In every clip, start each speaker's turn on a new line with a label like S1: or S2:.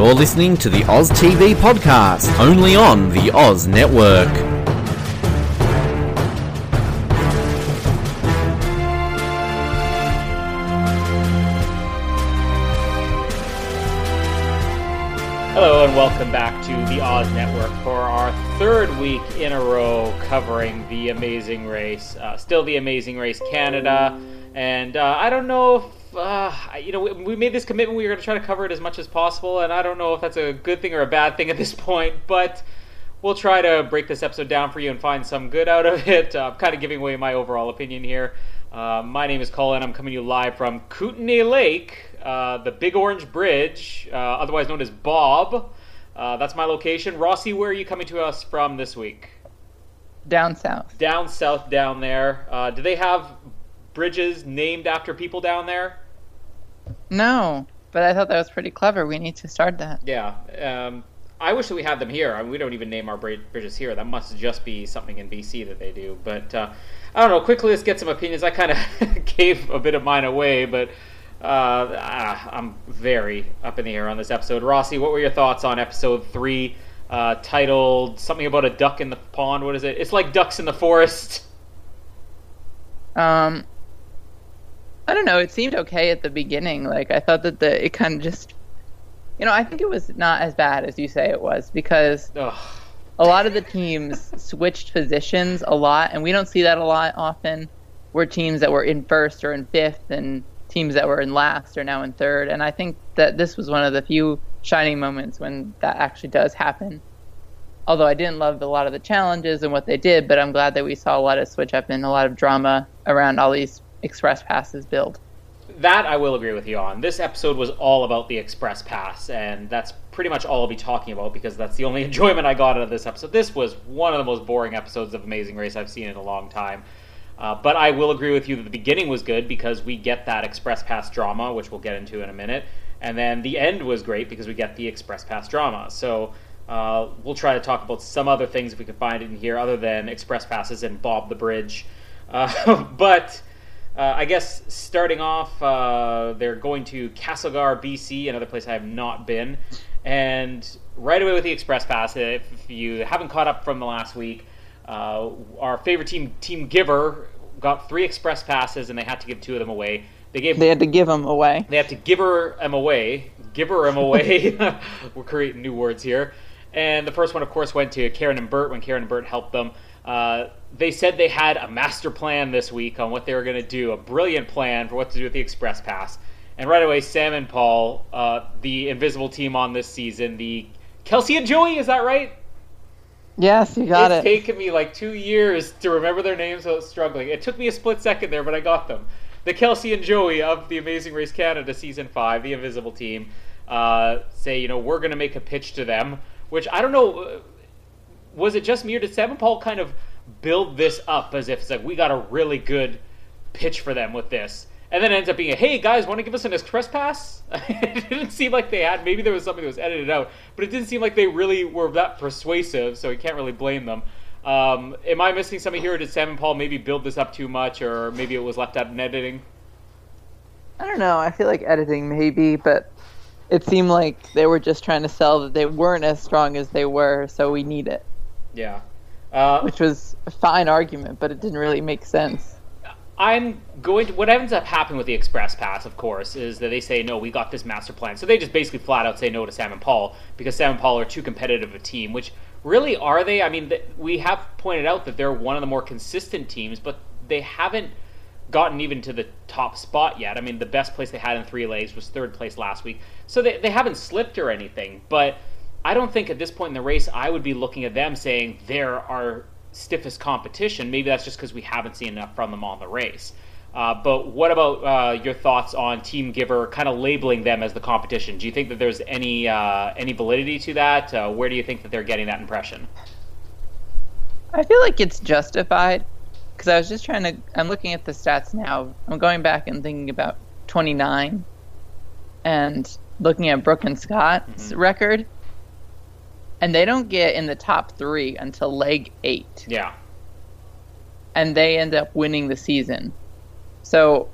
S1: You're listening to the Oz TV podcast, only on the Oz Network.
S2: Hello and welcome back to the Oz Network for our third week in a row covering the Amazing Race. Uh, still the Amazing Race Canada, and uh, I don't know if uh, you know we, we made this commitment we were going to try to cover it as much as possible, and I don't know if that's a good thing or a bad thing at this point, but. We'll try to break this episode down for you and find some good out of it. I'm kind of giving away my overall opinion here. Uh, my name is Colin. I'm coming to you live from Kootenay Lake, uh, the Big Orange Bridge, uh, otherwise known as Bob. Uh, that's my location. Rossi, where are you coming to us from this week?
S3: Down south.
S2: Down south, down there. Uh, do they have bridges named after people down there?
S3: No, but I thought that was pretty clever. We need to start that.
S2: Yeah. Um, I wish that we had them here. I mean, we don't even name our bridges here. That must just be something in BC that they do. But uh, I don't know. Quickly, let's get some opinions. I kind of gave a bit of mine away, but uh, ah, I'm very up in the air on this episode. Rossi, what were your thoughts on episode three, uh, titled something about a duck in the pond? What is it? It's like ducks in the forest.
S3: Um, I don't know. It seemed okay at the beginning. Like I thought that the it kind of just, you know, I think it was not as bad as you say it was because
S2: Ugh.
S3: a lot of the teams switched positions a lot, and we don't see that a lot often. Where teams that were in first or in fifth, and teams that were in last are now in third. And I think that this was one of the few shining moments when that actually does happen. Although I didn't love a lot of the challenges and what they did, but I'm glad that we saw a lot of switch up and a lot of drama around all these express passes build.
S2: That I will agree with you on. This episode was all about the Express Pass, and that's pretty much all I'll be talking about because that's the only enjoyment I got out of this episode. This was one of the most boring episodes of Amazing Race I've seen in a long time. Uh, but I will agree with you that the beginning was good because we get that Express Pass drama, which we'll get into in a minute. And then the end was great because we get the Express Pass drama. So uh, we'll try to talk about some other things if we can find it in here other than Express Passes and Bob the Bridge. Uh, but uh, I guess starting off, uh, they're going to Castlegar, BC, another place I have not been. And right away with the Express Pass, if you haven't caught up from the last week, uh, our favorite team, Team Giver, got three express passes and they had to give two of them away. They gave
S3: They had to give them away.
S2: they had to give her them away. Give her them away. We're creating new words here. And the first one, of course, went to Karen and Bert when Karen and Bert helped them. Uh, they said they had a master plan this week on what they were going to do, a brilliant plan for what to do with the Express Pass. And right away, Sam and Paul, uh, the invisible team on this season, the Kelsey and Joey, is that right?
S3: Yes, you got
S2: it's
S3: it.
S2: It's taken me like two years to remember their names. I was struggling. It took me a split second there, but I got them. The Kelsey and Joey of the Amazing Race Canada season five, the Invisible Team, uh, say, you know, we're going to make a pitch to them. Which I don't know. uh, Was it just me or did Sam and Paul kind of build this up as if it's like we got a really good pitch for them with this? And then it ends up being a, hey guys, want to give us an express pass? it didn't seem like they had. Maybe there was something that was edited out, but it didn't seem like they really were that persuasive. So you can't really blame them. Um, am I missing something here? Or did Sam and Paul maybe build this up too much, or maybe it was left out in editing?
S3: I don't know. I feel like editing maybe, but it seemed like they were just trying to sell that they weren't as strong as they were, so we need it.
S2: Yeah. Uh,
S3: Which was a fine argument, but it didn't really make sense.
S2: I'm going to. What ends up happening with the Express Pass, of course, is that they say, no, we got this master plan. So they just basically flat out say no to Sam and Paul because Sam and Paul are too competitive a team, which really are they? I mean, th- we have pointed out that they're one of the more consistent teams, but they haven't gotten even to the top spot yet. I mean, the best place they had in three legs was third place last week. So they, they haven't slipped or anything, but I don't think at this point in the race I would be looking at them saying they're our stiffest competition. Maybe that's just because we haven't seen enough from them on the race. Uh, but what about uh, your thoughts on Team Giver, kind of labeling them as the competition? Do you think that there's any uh, any validity to that? Uh, where do you think that they're getting that impression?
S3: I feel like it's justified because I was just trying to. I'm looking at the stats now. I'm going back and thinking about 29 and looking at Brooke and Scott's record, and they don't get in the top three until leg eight.
S2: Yeah,
S3: and they end up winning the season. So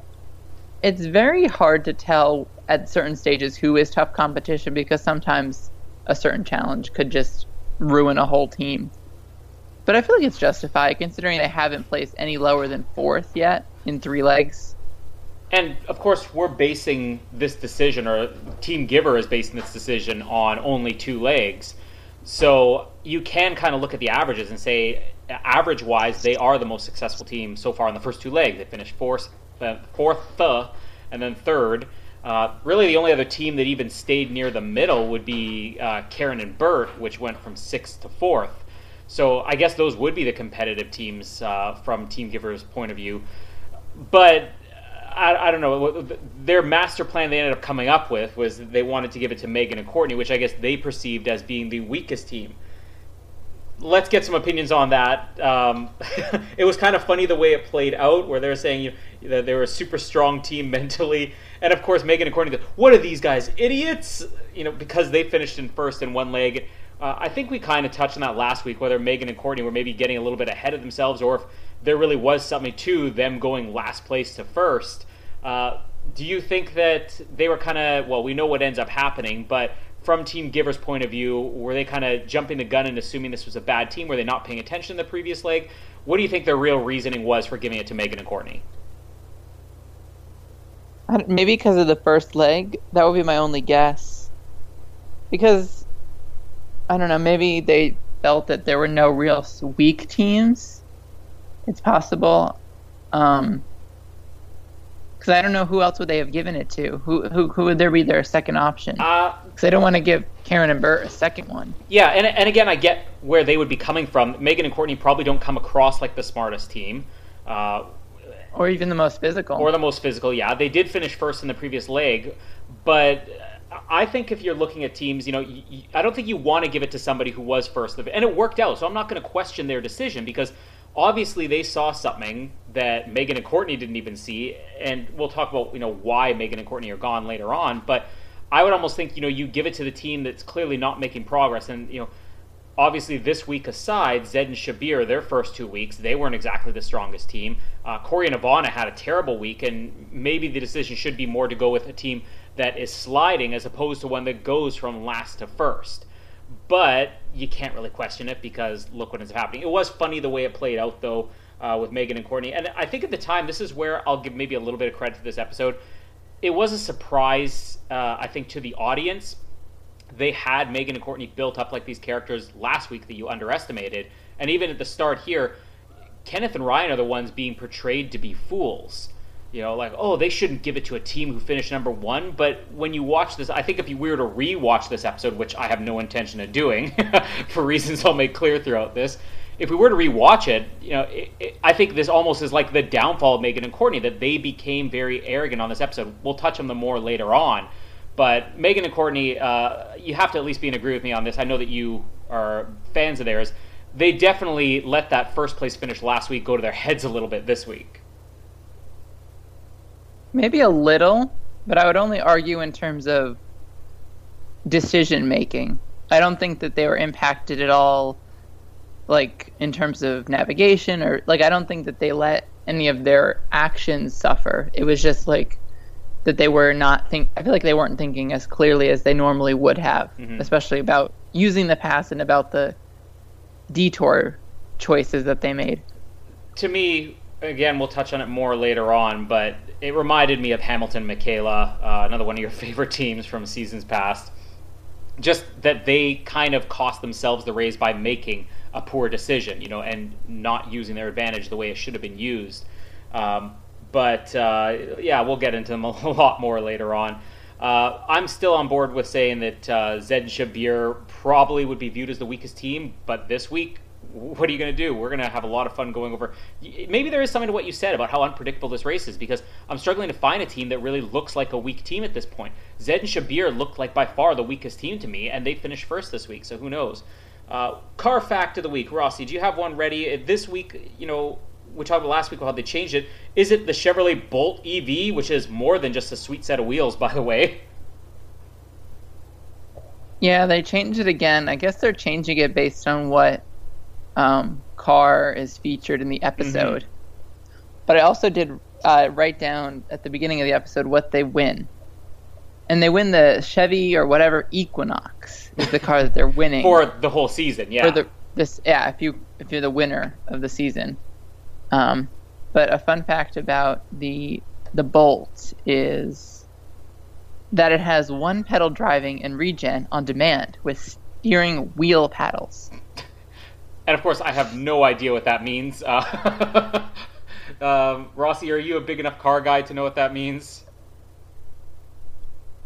S3: it's very hard to tell at certain stages who is tough competition because sometimes a certain challenge could just ruin a whole team. But I feel like it's justified considering they haven't placed any lower than fourth yet in three legs.
S2: And of course, we're basing this decision, or Team Giver is basing this decision on only two legs. So you can kind of look at the averages and say, average wise, they are the most successful team so far in the first two legs. They finished fourth, uh, fourth, uh, and then third. Uh, really, the only other team that even stayed near the middle would be uh, Karen and Bert, which went from sixth to fourth. So I guess those would be the competitive teams from Team Giver's point of view. But I, I, don't know. Their master plan they ended up coming up with was they wanted to give it to Megan and Courtney, which I guess they perceived as being the weakest team. Let's get some opinions on that. Um, it was kind of funny the way it played out, where they're saying you know, that they were a super strong team mentally, and of course Megan and Courtney go, "What are these guys, idiots?" You know, because they finished in first in one leg. Uh, I think we kind of touched on that last week, whether Megan and Courtney were maybe getting a little bit ahead of themselves, or if there really was something to them going last place to first. Uh, do you think that they were kind of well? We know what ends up happening, but from Team Giver's point of view, were they kind of jumping the gun and assuming this was a bad team? Were they not paying attention in the previous leg? What do you think their real reasoning was for giving it to Megan and Courtney?
S3: Maybe because of the first leg. That would be my only guess. Because I don't know. Maybe they felt that there were no real weak teams it's possible. Um, because I don't know who else would they have given it to. Who who who would there be their second option? Because uh, they don't want to give Karen and Bert a second one.
S2: Yeah, and and again, I get where they would be coming from. Megan and Courtney probably don't come across like the smartest team. Uh,
S3: or even the most physical.
S2: Or the most physical, yeah. They did finish first in the previous leg, but I think if you're looking at teams, you know, I don't think you want to give it to somebody who was first, and it worked out. So I'm not going to question their decision because obviously they saw something that Megan and Courtney didn't even see, and we'll talk about you know why Megan and Courtney are gone later on. But I would almost think you know you give it to the team that's clearly not making progress, and you know obviously this week aside, Zed and Shabir their first two weeks they weren't exactly the strongest team. Uh, Corey and Ivana had a terrible week, and maybe the decision should be more to go with a team that is sliding as opposed to one that goes from last to first but you can't really question it because look what is happening. It was funny the way it played out though uh, with Megan and Courtney, and I think at the time this is where I'll give maybe a little bit of credit to this episode. It was a surprise, uh, I think, to the audience. They had Megan and Courtney built up like these characters last week that you underestimated, and even at the start here, Kenneth and Ryan are the ones being portrayed to be fools you know, like, oh, they shouldn't give it to a team who finished number one. But when you watch this, I think if you were to re-watch this episode, which I have no intention of doing for reasons I'll make clear throughout this, if we were to re-watch it, you know, it, it, I think this almost is like the downfall of Megan and Courtney that they became very arrogant on this episode. We'll touch on them more later on, but Megan and Courtney, uh, you have to at least be in agreement with me on this. I know that you are fans of theirs. They definitely let that first place finish last week go to their heads a little bit this week.
S3: Maybe a little, but I would only argue in terms of decision making. I don't think that they were impacted at all, like in terms of navigation or like I don't think that they let any of their actions suffer. It was just like that they were not think. I feel like they weren't thinking as clearly as they normally would have, mm-hmm. especially about using the pass and about the detour choices that they made.
S2: To me, again, we'll touch on it more later on, but it reminded me of Hamilton Michaela, uh, another one of your favorite teams from seasons past. Just that they kind of cost themselves the raise by making a poor decision, you know, and not using their advantage the way it should have been used. Um, but uh, yeah, we'll get into them a lot more later on. Uh, I'm still on board with saying that uh, Zed Shabir probably would be viewed as the weakest team, but this week what are you going to do? We're going to have a lot of fun going over. Maybe there is something to what you said about how unpredictable this race is because I'm struggling to find a team that really looks like a weak team at this point. Zed and Shabir looked like by far the weakest team to me, and they finished first this week, so who knows? Uh, car fact of the week, Rossi, do you have one ready? Uh, this week, you know, we talked about last week about how they changed it. Is it the Chevrolet Bolt EV, which is more than just a sweet set of wheels, by the way?
S3: Yeah, they changed it again. I guess they're changing it based on what um, car is featured in the episode. Mm-hmm. But I also did uh, write down at the beginning of the episode what they win. and they win the Chevy or whatever Equinox is the car that they're winning
S2: for the whole season. Yeah.
S3: for the this yeah if you if you're the winner of the season. Um, but a fun fact about the the Bolt is that it has one pedal driving and regen on demand with steering wheel paddles.
S2: And of course, I have no idea what that means. Uh, um, Rossi, are you a big enough car guy to know what that means?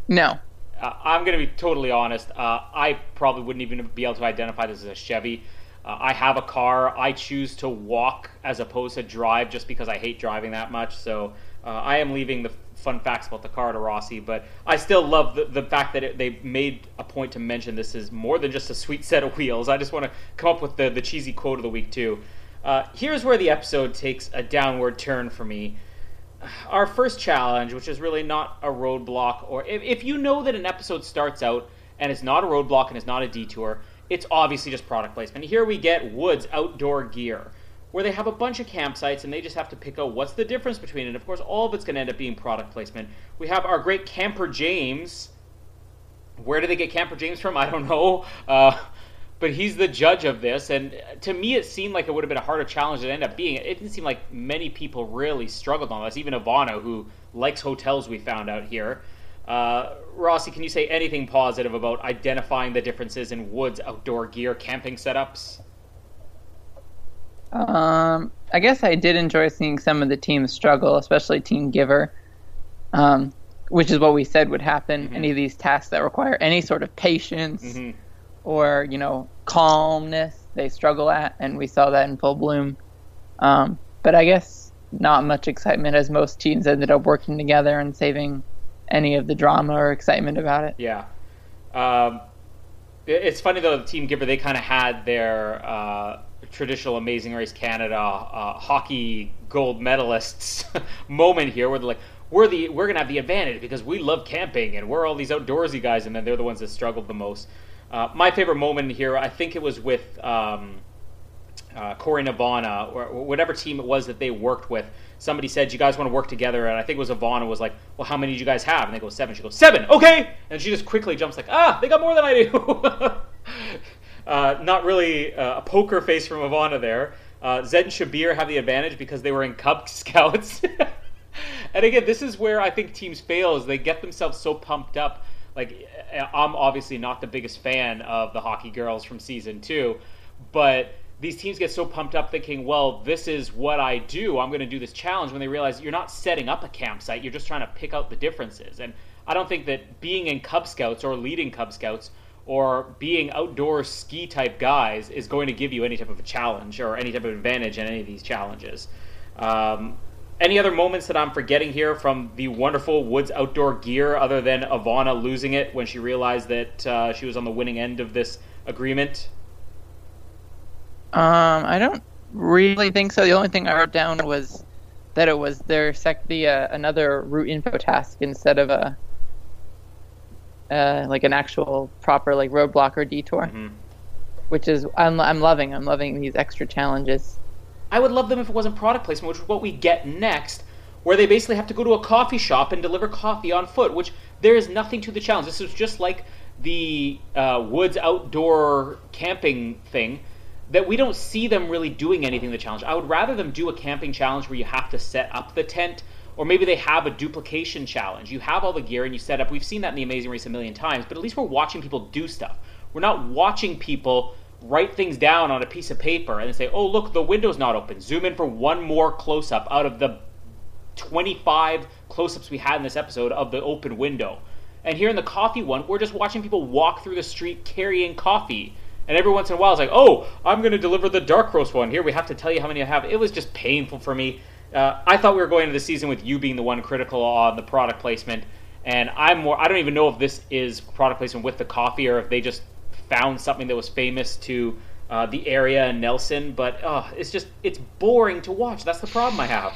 S3: No.
S2: Uh, I'm going to be totally honest. Uh, I probably wouldn't even be able to identify this as a Chevy. Uh, I have a car. I choose to walk as opposed to drive just because I hate driving that much. So uh, I am leaving the fun facts about the car to Rossi, but I still love the, the fact that it, they made a point to mention this is more than just a sweet set of wheels. I just want to come up with the, the cheesy quote of the week, too. Uh, here's where the episode takes a downward turn for me our first challenge, which is really not a roadblock, or if, if you know that an episode starts out and it's not a roadblock and it's not a detour, it's obviously just product placement. Here we get Woods Outdoor Gear, where they have a bunch of campsites and they just have to pick out what's the difference between it. Of course, all of it's going to end up being product placement. We have our great Camper James. Where do they get Camper James from? I don't know. Uh, but he's the judge of this. And to me, it seemed like it would have been a harder challenge it ended up being. It didn't seem like many people really struggled on this. Even Ivana, who likes hotels, we found out here. Uh, Rossi, can you say anything positive about identifying the differences in Woods outdoor gear camping setups?
S3: Um, I guess I did enjoy seeing some of the teams struggle, especially Team Giver, um, which is what we said would happen.
S2: Mm-hmm.
S3: Any of these tasks that require any sort of patience
S2: Mhm.
S3: or you know calmness, they struggle at, and we saw that in full bloom. Um, but I guess not much excitement as most teams ended up working together and saving any of the drama or excitement about it.
S2: Yeah. Um, it's funny though, the Team Giver they kind of had their uh, traditional Amazing Race Canada uh, hockey gold medalists moment here, where they're like, "We're the we're gonna have the advantage because we love camping and we're all these outdoorsy guys," and then they're the ones that struggled the most. Uh, my favorite moment here, I think it was with um, uh, Corey Navana or whatever team it was that they worked with. Somebody said, "You guys want to work together?" And I think it was Ivana was like, "Well, how many do you guys have?" And they go seven. She goes seven. Okay, and she just quickly jumps like, "Ah, they got more than I do." uh, not really uh, a poker face from Ivana there. Uh, Zed and Shabir have the advantage because they were in Cub Scouts. and again, this is where I think teams fail is they get themselves so pumped up. Like I'm obviously not the biggest fan of the hockey girls from season two, but these teams get so pumped up thinking, well, this is what I do. I'm going to do this challenge when they realize you're not setting up a campsite. You're just trying to pick out the differences. And I don't think that being in Cub Scouts or leading Cub Scouts or being outdoor ski type guys is going to give you any type of a challenge or any type of advantage in any of these challenges. Um, any other moments that I'm forgetting here from the wonderful Woods outdoor gear other than Ivana losing it when she realized that uh, she was on the winning end of this agreement?
S3: Um, I don't really think so. The only thing I wrote down was that it was their sec the uh, another route info task instead of a uh, like an actual proper like roadblock or detour,
S2: Mhm.
S3: which is I'm I'm loving. I'm loving these extra challenges.
S2: I would love them if it wasn't product placement, which is what we get next, where they basically have to go to a coffee shop and deliver coffee on foot, which there is nothing to the challenge. This is just like the uh, woods outdoor camping thing that we don't see them really doing anything in the challenge. I would rather them do a camping challenge where you have to set up the tent, or maybe they have a duplication challenge. You have all the gear and you set up. We've seen that in the Amazing Race a million times, but at least we're watching people do stuff. We're not watching people write things down on a piece of paper and say, "Oh, look, the window's not open." Zoom in for one more close up out of the 25 close-ups we had in this episode of the open window. And here in the coffee one, we're just watching people walk through the street carrying coffee. And every once in a while, it's like, oh, I'm going to deliver the dark roast one. Here, we have to tell you how many I have. It was just painful for me. Uh, I thought we were going into the season with you being the one critical on the product placement. And I'm more, I don't even know if this is product placement with the coffee or if they just found something that was famous to uh, the area and Nelson. But uh, it's just, it's boring to watch. That's the problem I have.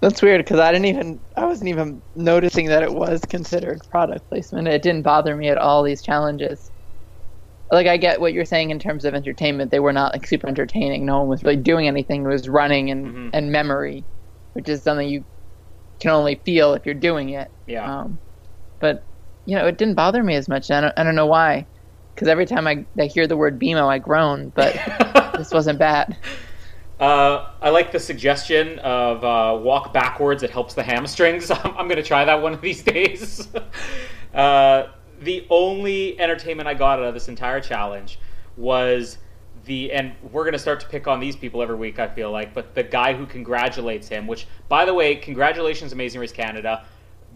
S3: That's weird because I didn't even I wasn't even noticing that it was considered product placement. It didn't bother me at all. These challenges. Like I get what you're saying in terms of entertainment. They were not like super entertaining. No one was really doing anything. It was running and
S2: Mhm.
S3: and memory, which is something you can only feel if you're doing it.
S2: Yeah.
S3: Um, but you know, it didn't bother me as much. I don't, I don't know why, because every time I, I hear the word BMO, I groan. But this wasn't bad.
S2: Uh, I like the suggestion of uh, walk backwards. It helps the hamstrings. I'm, I'm going to try that one of these days. uh, the only entertainment I got out of this entire challenge was the, and we're going to start to pick on these people every week, I feel like, but the guy who congratulates him, which, by the way, congratulations, Amazing Race Canada.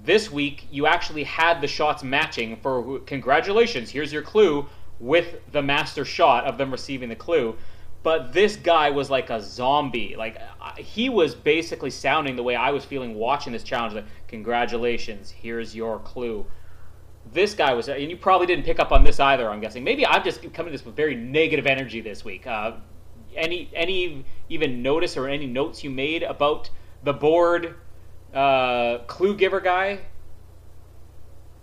S2: This week, you actually had the shots matching for congratulations, here's your clue, with the master shot of them receiving the clue but this guy was like a zombie. Like he was basically sounding the way I was feeling watching this challenge. Like, congratulations, here's your clue. This guy was, and you probably didn't pick up on this either. I'm guessing. Maybe I'm just coming to this with very negative energy this week. Uh, any, any even notice or any notes you made about the board uh, clue giver guy?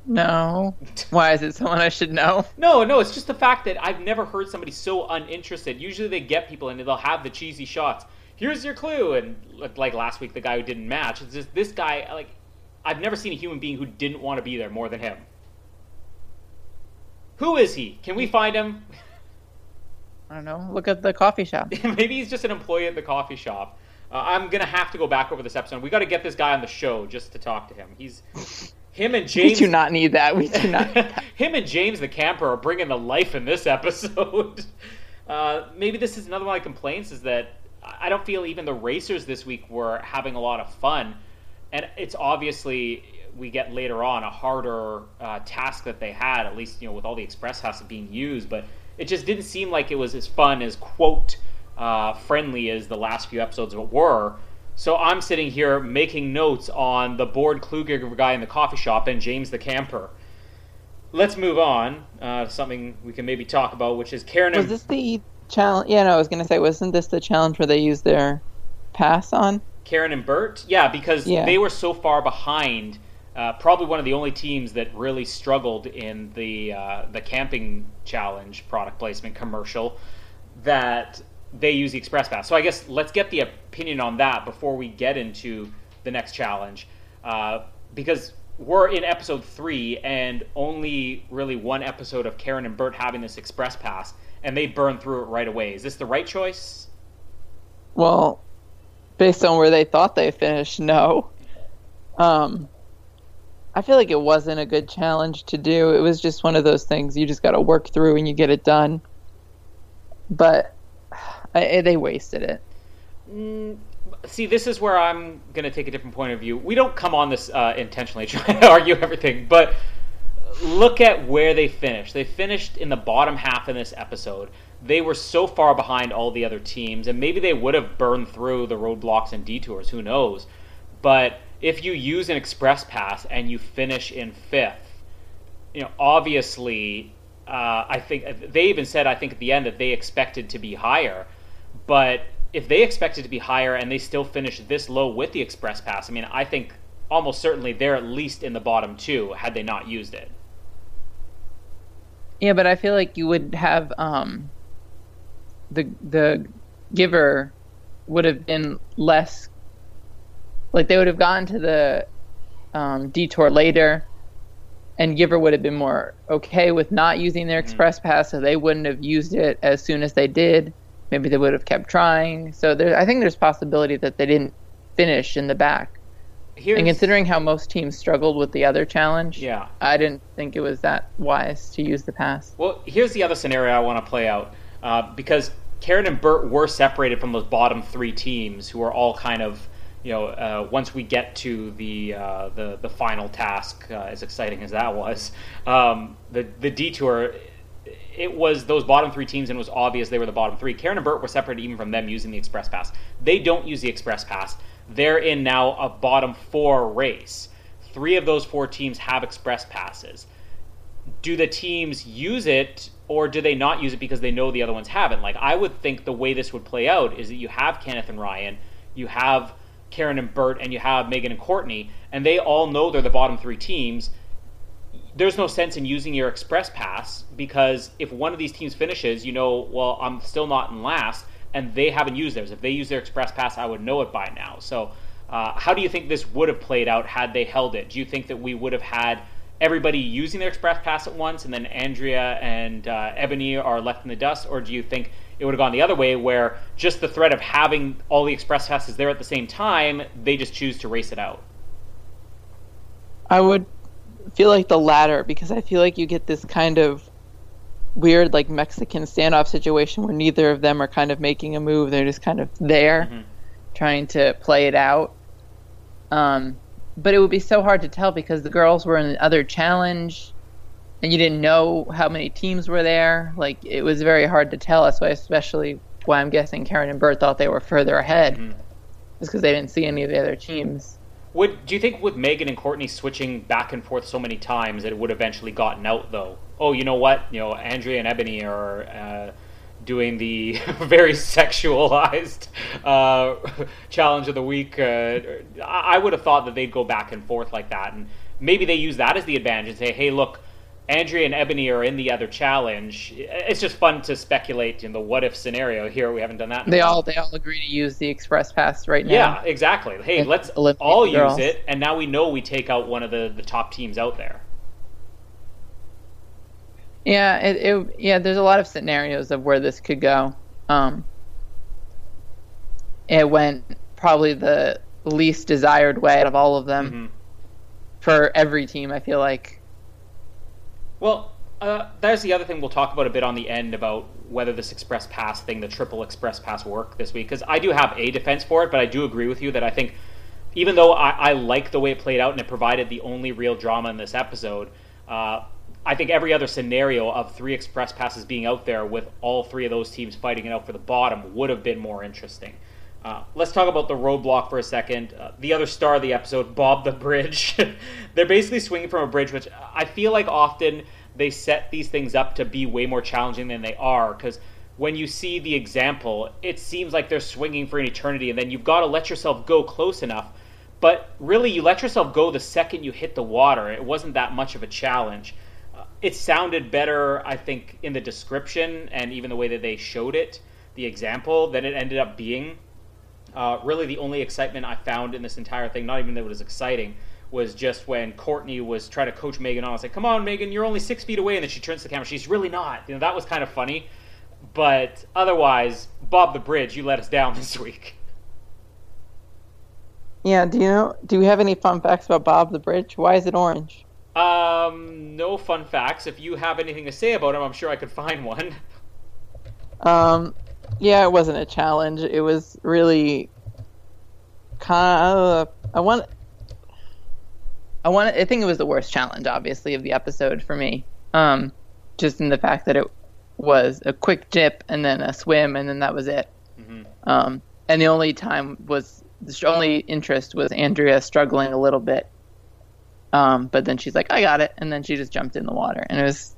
S3: No. Why is it someone I should know?
S2: No, no, it's just the fact that I've never heard somebody so uninterested. Usually they get people and they'll have the cheesy shots. Here's your clue, and like last week, the guy who didn't match. It's just this guy. Like, I've never seen a human being who didn't want to be there more than him. Who is he? Can we find him?
S3: I don't know. Look at the coffee shop.
S2: Maybe he's just an employee at the coffee shop. Uh, I'm gonna have to go back over this episode. We got to get this guy on the show just to talk to him. He's him and James
S3: we do not need that. We do not.
S2: him and James the camper are bringing the life in this episode. Uh, maybe this is another one of my complaints is that I don't feel even the racers this week were having a lot of fun, and it's obviously we get later on a harder uh, task that they had. At least you know with all the express passes being used, but it just didn't seem like it was as fun as quote uh, friendly as the last few episodes were. So I'm sitting here making notes on the bored Kluger guy in the coffee shop and James the camper. Let's move on uh, to something we can maybe talk about, which is Karen.
S3: Was this the challenge? Yeah, no, I was going to say, wasn't this the challenge where they used their pass on?
S2: Karen and Bert? Yeah, because yeah. they were so far behind. Uh, probably one of the only teams that really struggled in the uh, the camping challenge product placement commercial that they use the express pass. So I guess let's get the opinion on that before we get into the next challenge, uh, because we're in episode three and only really one episode of Karen and Bert having this express pass, and they burn through it right away. Is this the right choice?
S3: Well, based on where they thought they finished, no. Um, I feel like it wasn't a good challenge to do. It was just one of those things you just got to work through and you get it done. But I, they wasted it.
S2: Mm, see, this is where I'm going to take a different point of view. We don't come on this uh, intentionally trying to argue everything, but look at where they finished. They finished in the bottom half in this episode. They were so far behind all the other teams, and maybe they would have burned through the roadblocks and detours. Who knows? But if you use an express pass and you finish in fifth, you know, obviously, uh, I think they even said, I think at the end that they expected to be higher. But if they expected to be higher and they still finish this low with the express pass, I mean, I think almost certainly they're at least in the bottom two had they not used it.
S3: Yeah, but I feel like you would have um, the the giver would have been less like they would have gotten to the um, detour later, and giver would have been more okay with not using their mm-hmm. express pass, so they wouldn't have used it as soon as they did maybe they would have kept trying. So there, I think there's possibility that they didn't finish in the back. Here's, and considering how most teams struggled with the other challenge,
S2: yeah,
S3: I didn't think it was that wise to use the pass.
S2: Well, here's the other scenario I want to play out uh, because Karen and Bert were separated from those bottom three teams who are all kind of you know, uh, once we get to the uh, the the final task, uh, as exciting as that was, um, the the detour it was those bottom three teams, and it was obvious they were the bottom three. Karen and Bert were separated even from them using the Express Pass. They don't use the Express Pass. They're in now a bottom four race. Three of those four teams have Express Passes. Do the teams use it, or do they not use it because they know the other ones haven't? Like, I would think the way this would play out is that you have Kenneth and Ryan, you have Karen and Bert, and you have Megan and Courtney, and they all know they're the bottom three teams there's no sense in using your express pass because if one of these teams finishes, you know, well, I'm still not in last, and they haven't used theirs. If they use their express pass, I would know it by now. So, uh, how do you think this would have played out had they held it? Do you think that we would have had everybody using their express pass at once, and then Andrea and uh, Ebony are left in the dust, or do you think it would have gone the other way, where just the threat of having all the express passes there at the same time, they just choose to race it out?
S3: I would feel like the latter because I feel like you get this kind of weird like Mexican standoff situation where neither of them are kind of making a move. They're just kind of there mm-hmm. trying to play it out. Um, but it would be so hard to tell because the girls were in the other challenge and you didn't know how many teams were there. Like it was very hard to tell. That's why, especially why I'm guessing Karen and Bert thought they were further ahead, mm-hmm. is because they didn't see any of the other teams.
S2: Would do you think with Megan and Courtney switching back and forth so many times, it would eventually gotten out though? Oh, you know what? You know, Andrea and Ebony are. Uh, doing the very sexualized uh, challenge of the week. Uh, I would have thought that they'd go back and forth like that, and maybe they use that as the advantage and say, "Hey, look, Andrea and Ebony are in the other challenge. It's just fun to speculate in the what if scenario. Here we haven't done that.
S3: They all they all agree to use the express pass right now.
S2: Yeah, exactly. Hey, let's all use it, and now we know we take out one of the the top teams out there.
S3: Yeah, it, it yeah. There's a lot of scenarios of where this could go. Um, it went probably the least desired way out of all of them mm-hmm. for every team. I feel like
S2: well, uh, there's the other thing we'll talk about a bit on the end about whether this express pass thing, the triple express pass, work this week. Because I do have a defense for it, but I do agree with you that I think, even though I, I like the way it played out and it provided the only real drama in this episode, uh, I think every other scenario of three express passes being out there with all three of those teams fighting it out for the bottom would have been more interesting. Uh, let's talk about the roadblock for a second. Uh, the other star of the episode, Bob the Bridge. They're basically swinging from a bridge, which I feel like often they set these things up to be way more challenging than they are. Because when you see the example, it seems like they're swinging for an eternity, and then you've got to let yourself go close enough. But really, you let yourself go the second you hit the water. It wasn't that much of a challenge. Uh, it sounded better, I think, in the description and even the way that they showed it, the example, than it ended up being uh, really, the only excitement I found in this entire thing, not even that it was exciting, was just when Courtney was trying to coach Megan on. I was like, "Come on, Megan, you're only six feet away," and then she turns to the camera. She's really not. You know, that was kind of funny. But otherwise, Bob the Bridge, you let us down this week.
S3: Yeah. Do you know? Do we have any fun facts about Bob the Bridge? Why is it orange?
S2: Um, no fun facts. If you have anything to say about him, I'm sure I could find one.
S3: Um, yeah, it wasn't a challenge. It was really kind of, I want I want I think it was the worst challenge obviously of the episode for me. Um just in the fact that it was a quick dip and then a swim and then that was it. Mm-hmm. Um and the only time was the only interest was Andrea struggling a little bit. Um, but then she's like, I got it, and then she just jumped in the water, and it was,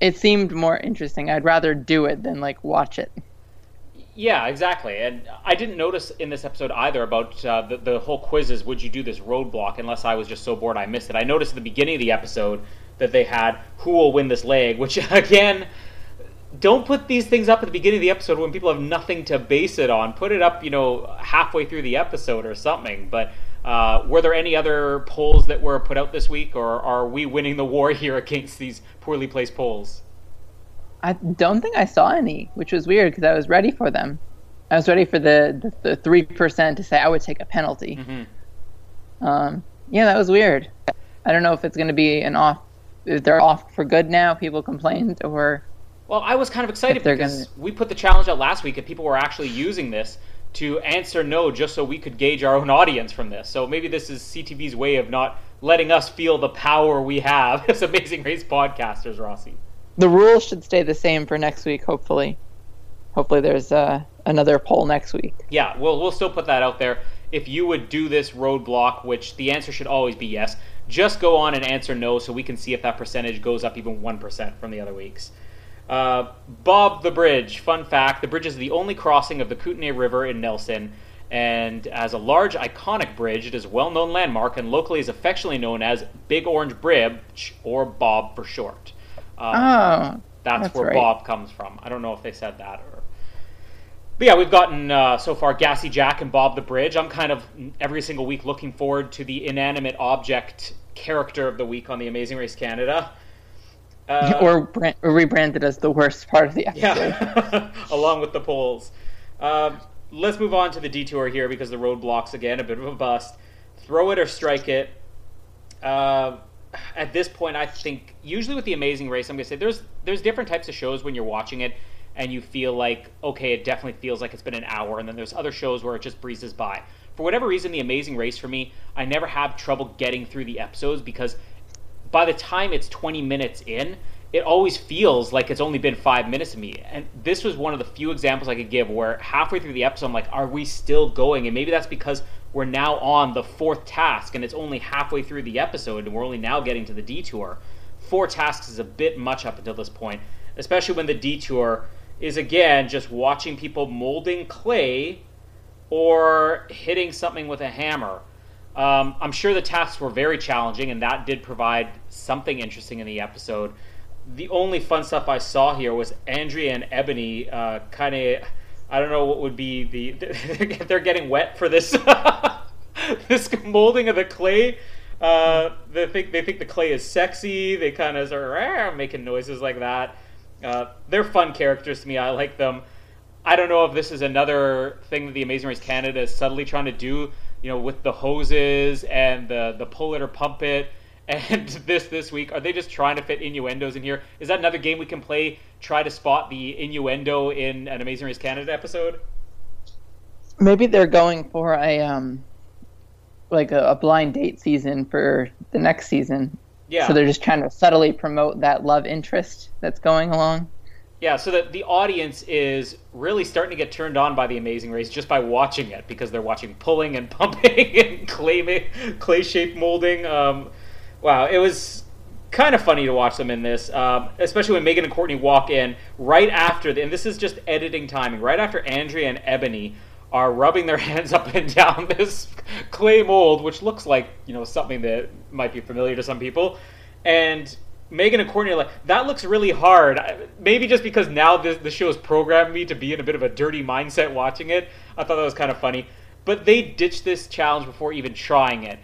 S3: it seemed more interesting. I'd rather do it than like watch it.
S2: Yeah, exactly. And I didn't notice in this episode either about uh, the, the whole quizzes. Would you do this roadblock? Unless I was just so bored I missed it. I noticed at the beginning of the episode that they had who will win this leg, which again, don't put these things up at the beginning of the episode when people have nothing to base it on. Put it up, you know, halfway through the episode or something. But uh, were there any other polls that were put out this week, or are we winning the war here against these poorly placed polls?
S3: I don't think I saw any, which was weird because I was ready for them. I was ready for the the three percent to say I would take a penalty. Mm-hmm. Um, yeah, that was weird. I don't know if it's going to be an off. If they're off for good now. People complained, or
S2: well, I was kind of excited because gonna... we put the challenge out last week, and people were actually using this to answer no, just so we could gauge our own audience from this. So maybe this is CTV's way of not letting us feel the power we have as Amazing Race podcasters, Rossi
S3: the rules should stay the same for next week. Hopefully, hopefully there's uh, another poll next week.
S2: Yeah, we'll we'll still put that out there. If you would do this roadblock, which the answer should always be yes, just go on and answer no, so we can see if that percentage goes up even one percent from the other weeks. Uh, Bob the Bridge. Fun fact: the bridge is the only crossing of the Kootenay River in Nelson. And as a large, iconic bridge, it is a well known landmark and locally is affectionately known as Big Orange Bridge, or Bob for short.
S3: Um, oh,
S2: that's, that's, where
S3: right.
S2: Bob comes from. I don't know if they said that or. But yeah, we've gotten uh, so far Gassy Jack and Bob the Bridge. I'm kind of every single week looking forward to the inanimate object character of the week on the Amazing Race Canada.
S3: Uh, or, brand, or, rebranded as the worst part of the episode.
S2: Yeah, along with the polls. Um, let's move on to the detour here because the roadblocks again a bit of a bust. Throw it or strike it. Uh, at this point, I think usually with the Amazing Race, I'm gonna say there's there's different types of shows when you're watching it and you feel like okay, it definitely feels like it's been an hour, and then there's other shows where it just breezes by. For whatever reason, the Amazing Race for me, I never have trouble getting through the episodes because by the time it's 20 minutes in, it always feels like it's only been five minutes to me. And this was one of the few examples I could give where halfway through the episode, I'm like, are we still going? And maybe that's because we're now on the fourth task and it's only halfway through the episode and we're only now getting to the detour. Four tasks is a bit much up until this point, especially when the detour is again just watching people molding clay or hitting something with a hammer. Um, I'm sure the tasks were very challenging, and that did provide something interesting in the episode. The only fun stuff I saw here was Andrea and Ebony uh, kind of. I don't know what would be the. They're getting wet for this this molding of the clay. Uh, they think they think the clay is sexy. They kind of are making noises like that. Uh, they're fun characters to me. I like them. I don't know if this is another thing that the Amazing Race Canada is subtly trying to do. You know, with the hoses and the the pull it or pump it, and this this week, are they just trying to fit innuendos in here? Is that another game we can play? Try to spot the innuendo in an Amazing Race Canada episode.
S3: Maybe they're going for a um, like a, a blind date season for the next season. Yeah. So they're just trying to subtly promote that love interest that's going along.
S2: Yeah, so that the audience is really starting to get turned on by the Amazing Race just by watching it because they're watching pulling and pumping and clay clay shape molding. Um, wow, it was kind of funny to watch them in this, um, especially when Megan and Courtney walk in right after, the, and this is just editing timing, right after Andrea and Ebony are rubbing their hands up and down this clay mold, which looks like you know something that might be familiar to some people, and Megan and Courtney are like, that looks really hard. Maybe just because now the, the show has programmed me to be in a bit of a dirty mindset watching it. I thought that was kind of funny. But they ditched this challenge before even trying it.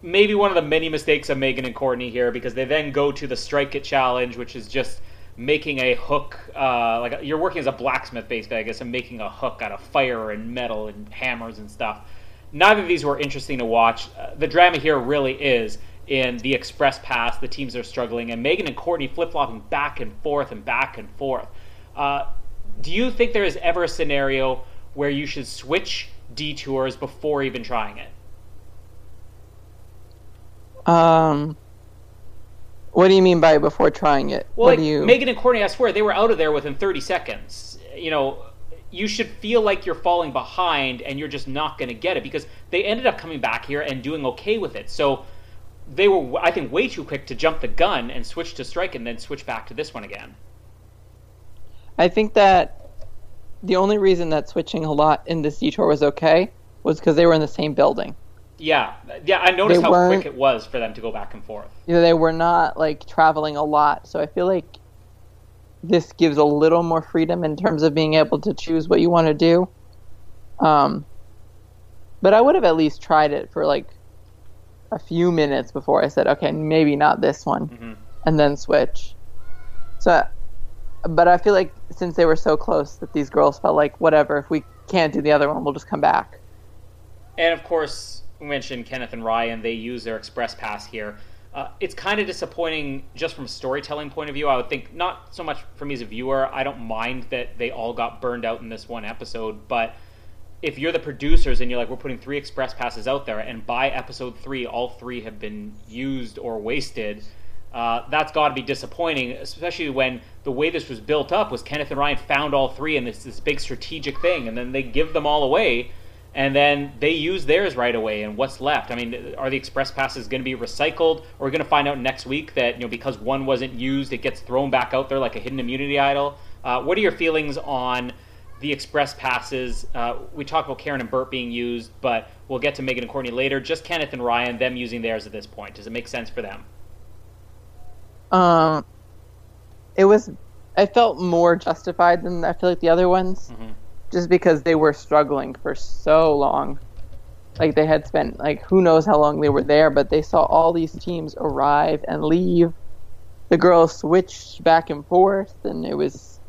S2: Maybe one of the many mistakes of Megan and Courtney here because they then go to the strike it challenge, which is just making a hook. Uh, like you're working as a blacksmith, basically, I guess, and making a hook out of fire and metal and hammers and stuff. Neither of these were interesting to watch. Uh, the drama here really is in the express pass. The teams are struggling, and Megan and Courtney flip flopping back and forth and back and forth. Uh, do you think there is ever a scenario where you should switch detours before even trying it?
S3: Um, what do you mean by before trying it?
S2: Well,
S3: like
S2: you... Megan and Courtney, I swear they were out of there within 30 seconds. You know, you should feel like you're falling behind and you're just not going to get it because they ended up coming back here and doing okay with it. So they were, I think, way too quick to jump the gun and switch to strike and then switch back to this one again.
S3: I think that the only reason that switching a lot in this detour was okay was because they were in the same building.
S2: Yeah, yeah, I noticed how quick it was for them to go back and forth.
S3: Yeah, they were not like traveling a lot, so I feel like this gives a little more freedom in terms of being able to choose what you want to do. Um, but I would have at least tried it for like a few minutes before I said, okay, maybe not this one, mm-hmm. and then switch. So, but I feel like since they were so close, that these girls felt like whatever. If we can't do the other one, we'll just come back.
S2: And of course, mentioned Kenneth and Ryan. They use their express pass here. Uh, it's kind of disappointing just from a storytelling point of view. I would think not so much for me as a viewer. I don't mind that they all got burned out in this one episode, but if you're the producers and you're like, we're putting three express passes out there, and by episode three, all three have been used or wasted, uh, that's got to be disappointing, especially when the way this was built up was Kenneth and Ryan found all three and this this big strategic thing, and then they give them all away, and then they use theirs right away. And what's left? I mean, are the express passes going to be recycled, or are we going to find out next week that you know because one wasn't used, it gets thrown back out there like a hidden immunity idol? Uh, what are your feelings on? the express passes. Uh, we talked about Karen and Bert being used, but we'll get to Megan and Courtney later. Just Kenneth and Ryan, them using theirs at this point. Does it make sense for them?
S3: Um, it was. I felt more justified than I feel like the other ones. Mm-hmm. Just because they were struggling for so long. Like they had spent like who knows how long they were there, but they saw all these teams arrive and leave. The girls switched back and forth, and it was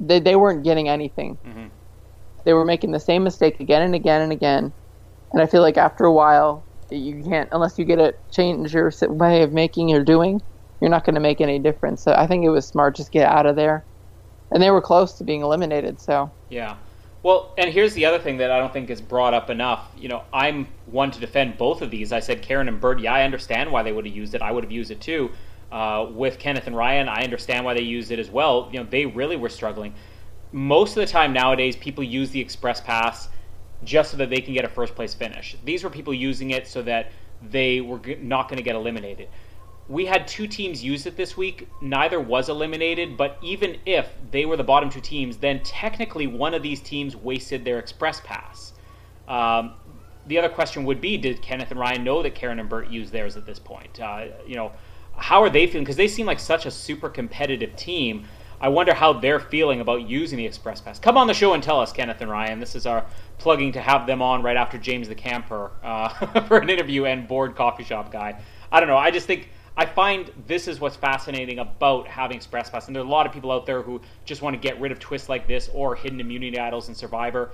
S3: they they weren't getting anything.
S2: Mhm.
S3: They were making the same mistake again and again and again, and I feel like after a while you can't unless you get a change your way of making or doing, you're not going to make any difference. So I think it was smart just get out of there, and they were close to being eliminated. So
S2: Yeah. Well, and here's the other thing that I don't think is brought up enough. You know, I'm one to defend both of these. I said Karen and Bert. Yeah, I understand why they would have used it. I would have used it too. Uh, with Kenneth and Ryan, I understand why they used it as well. You know, they really were struggling. Most of the time nowadays, people use the express pass just so that they can get a first place finish. These were people using it so that they were not going to get eliminated. We had two teams use it this week. Neither was eliminated, but even if they were the bottom two teams, then technically one of these teams wasted their express pass. Um, the other question would be Did Kenneth and Ryan know that Karen and Bert used theirs at this point? Uh, you know, how are they feeling? Because they seem like such a super competitive team. I wonder how they're feeling about using the Express Pass. Come on the show and tell us, Kenneth and Ryan. This is our plugging to have them on right after James the Camper uh, for an interview and board coffee shop guy. I don't know. I just think I find this is what's fascinating about having Express Pass. And there are a lot of people out there who just want to get rid of twists like this or hidden immunity idols in Survivor.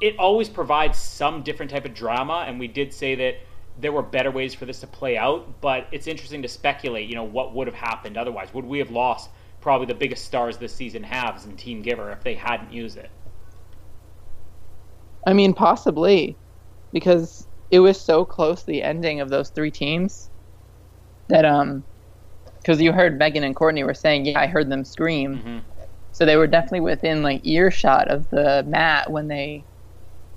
S2: It always provides some different type of drama and we did say that there were better ways for this to play out but it's interesting to speculate you know what would have happened otherwise. Would we have lost probably the biggest stars this season has in team giver if they hadn't used it?
S3: I mean, possibly, because it was so close the ending of those three teams that um, because you heard Megan and Courtney were saying, yeah, I heard them scream,
S2: Mhm.
S3: so they were definitely within like earshot of the mat when they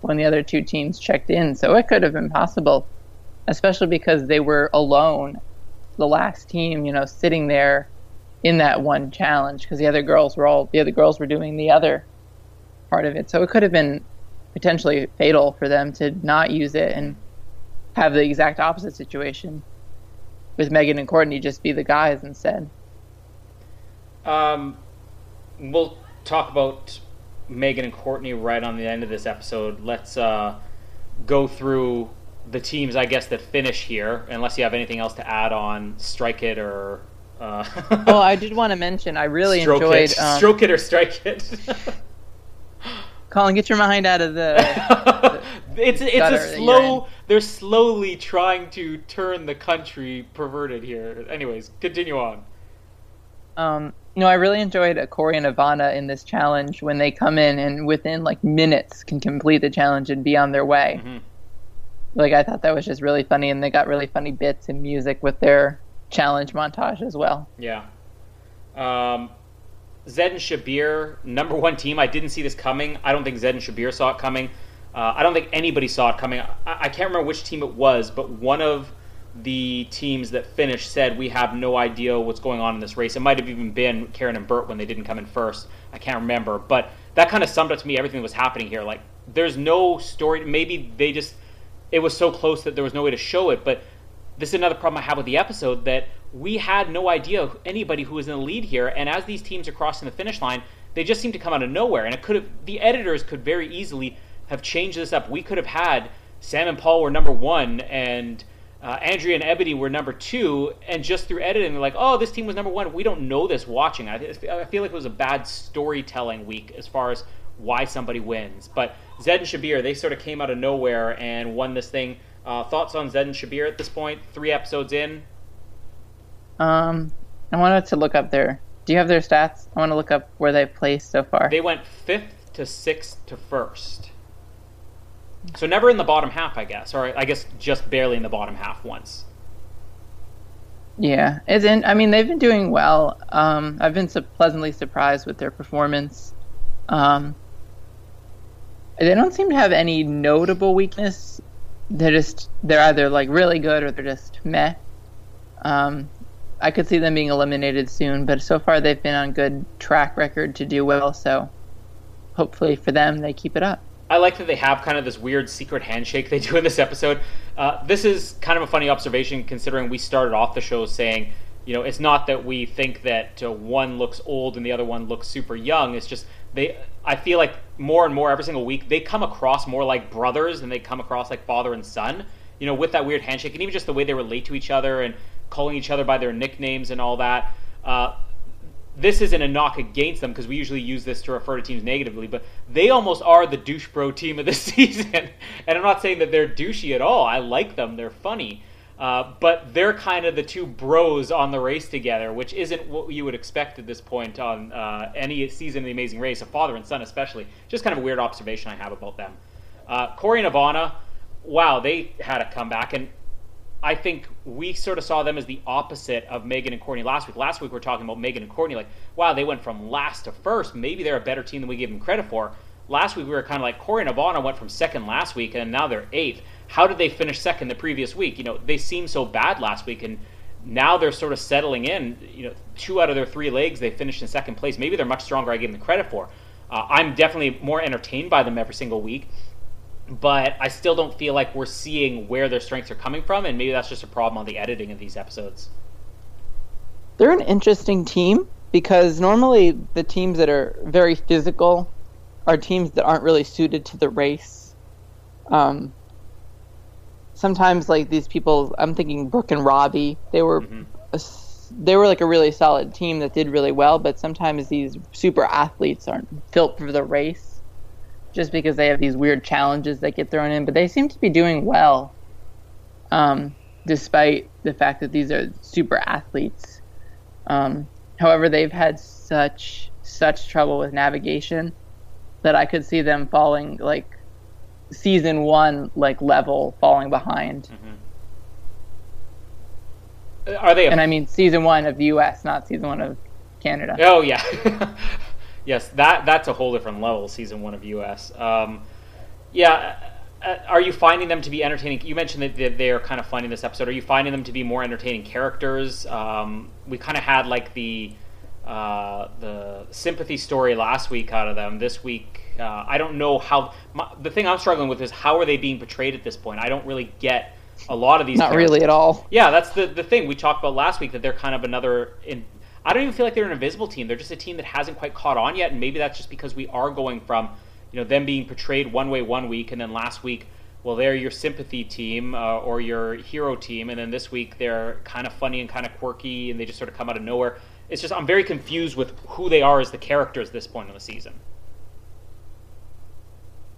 S3: when the other two teams checked in. So it could have been possible, especially because they were alone, the last team, you know, sitting there in that one challenge because the other girls were all the other girls were doing the other part of it. So it could have been potentially fatal for them to not use it and have the exact opposite situation with Megan and Courtney just be the guys instead.
S2: Um, we'll talk about Megan and Courtney right on the end of this episode. Let's uh, go through the teams, I guess, that finish here, unless you have anything else to add on Strike It or. Uh,
S3: Oh, I did want to mention I really
S2: stroke
S3: enjoyed
S2: it.
S3: um,
S2: stroke it or strike it.
S3: Colin. Get your mind out of the.
S2: it's it's a slow. They're slowly trying to turn the country perverted here. Anyways, continue on.
S3: Um, no, I really enjoyed Corey and Ivana in this challenge when they come in and within like minutes can complete the challenge and be on their way.
S2: Mhm.
S3: Like I thought that was just really funny, and they got really funny bits and music with their challenge montage as well.
S2: Yeah. Um, Zed and Shabir, number one team. I didn't see this coming. I don't think Zed and Shabir saw it coming. Uh, I don't think anybody saw it coming. I, I can't remember which team it was, but one of the teams that finished said we have no idea what's going on in this race. It might have even been Karen and Bert when they didn't come in first. I can't remember, but that kind of summed up to me everything that was happening here. Like, there's no story. Maybe they just it was so close that there was no way to show it. But this is another problem I have with the episode that we had no idea anybody who was in the lead here. And as these teams are crossing the finish line, they just seem to come out of nowhere. And it could have the editors could very easily have changed this up. We could have had Sam and Paul were number one, and uh, Andrea and Ebony were number two, and just through editing, they're like, oh, this team was number one. We don't know this watching. I, I feel like it was a bad storytelling week as far as why somebody wins. But Zed and Shabir, they sort of came out of nowhere and won this thing. Uh, thoughts on Zed and Shabir at this point? Three episodes in.
S3: Um, I wanted to look up their. Do you have their stats? I want to look up where they've placed so far.
S2: They went fifth to sixth to first. So never in the bottom half, I guess, or I guess just barely in the bottom half once.
S3: Yeah, it's in. I mean, they've been doing well. Um, I've been su- pleasantly surprised with their performance. Um, they don't seem to have any notable weakness. They're just they're either like really good or they're just meh. Um, I could see them being eliminated soon, but so far they've been on good track record to do well. So hopefully for them, they keep it up.
S2: I like that they have kind of this weird secret handshake they do in this episode. Uh, this is kind of a funny observation considering we started off the show saying, you know, it's not that we think that uh, one looks old and the other one looks super young. It's just they I feel like more and more every single week they come across more like brothers and they come across like father and son. You know, with that weird handshake and even just the way they relate to each other and calling each other by their nicknames and all that. Uh, this isn't a knock against them because we usually use this to refer to teams negatively, but they almost are the douche bro team of the season. and I'm not saying that they're douchey at all. I like them; they're funny. Uh, but they're kind of the two bros on the race together, which isn't what you would expect at this point on uh, any season of The Amazing Race, a father and son especially. Just kind of a weird observation I have about them. Uh, Cory and Ivana, wow, they had a comeback, and I think we sort of saw them as the opposite of Megan and Courtney last week. Last week we were talking about Megan and Courtney, like, wow, they went from last to first. Maybe they're a better team than we give them credit for. Last week we were kind of like Cory and Ivana went from second last week, and now they're eighth how did they finish second the previous week? You know, they seemed so bad last week, and now they're sort of settling in. You know, two out of their three legs they finished in second place. Maybe they're much stronger. I give them the credit for. Uh, I'm definitely more entertained by them every single week, but I still don't feel like we're seeing where their strengths are coming from, and maybe that's just a problem on the editing of these episodes.
S3: They're an interesting team because normally the teams that are very physical are teams that aren't really suited to the race. Um, sometimes like these people i'm thinking brooke and robbie they were mm-hmm. a, they were like a really solid team that did really well but sometimes these super athletes aren't built for the race just because they have these weird challenges that get thrown in but they seem to be doing well um, despite the fact that these are super athletes um, however they've had such such trouble with navigation that i could see them falling like season one like level falling behind.
S2: Mm-hmm. Are they?
S3: A... And I mean season one of the U.S., not season one of Canada.
S2: Oh yeah, yes. That that's a whole different level. Season one of U.S. Um, yeah. Uh, are you finding them to be entertaining? You mentioned that they're kind of finding this episode. Are you finding them to be more entertaining characters? Um, we kind of had like the uh, the sympathy story last week out of them. This week, uh, I don't know how. My, the thing I'm struggling with is how are they being portrayed at this point? I don't really get a lot of these.
S3: Not characters. really at all.
S2: Yeah, that's the the thing we talked about last week that they're kind of another. In, I don't even feel like they're an invisible team. They're just a team that hasn't quite caught on yet, and maybe that's just because we are going from you know them being portrayed one way one week, and then last week. Well, they're your sympathy team uh, or your hero team, and then this week they're kind of funny and kind of quirky, and they just sort of come out of nowhere. It's just I'm very confused with who they are as the characters at this point in the season.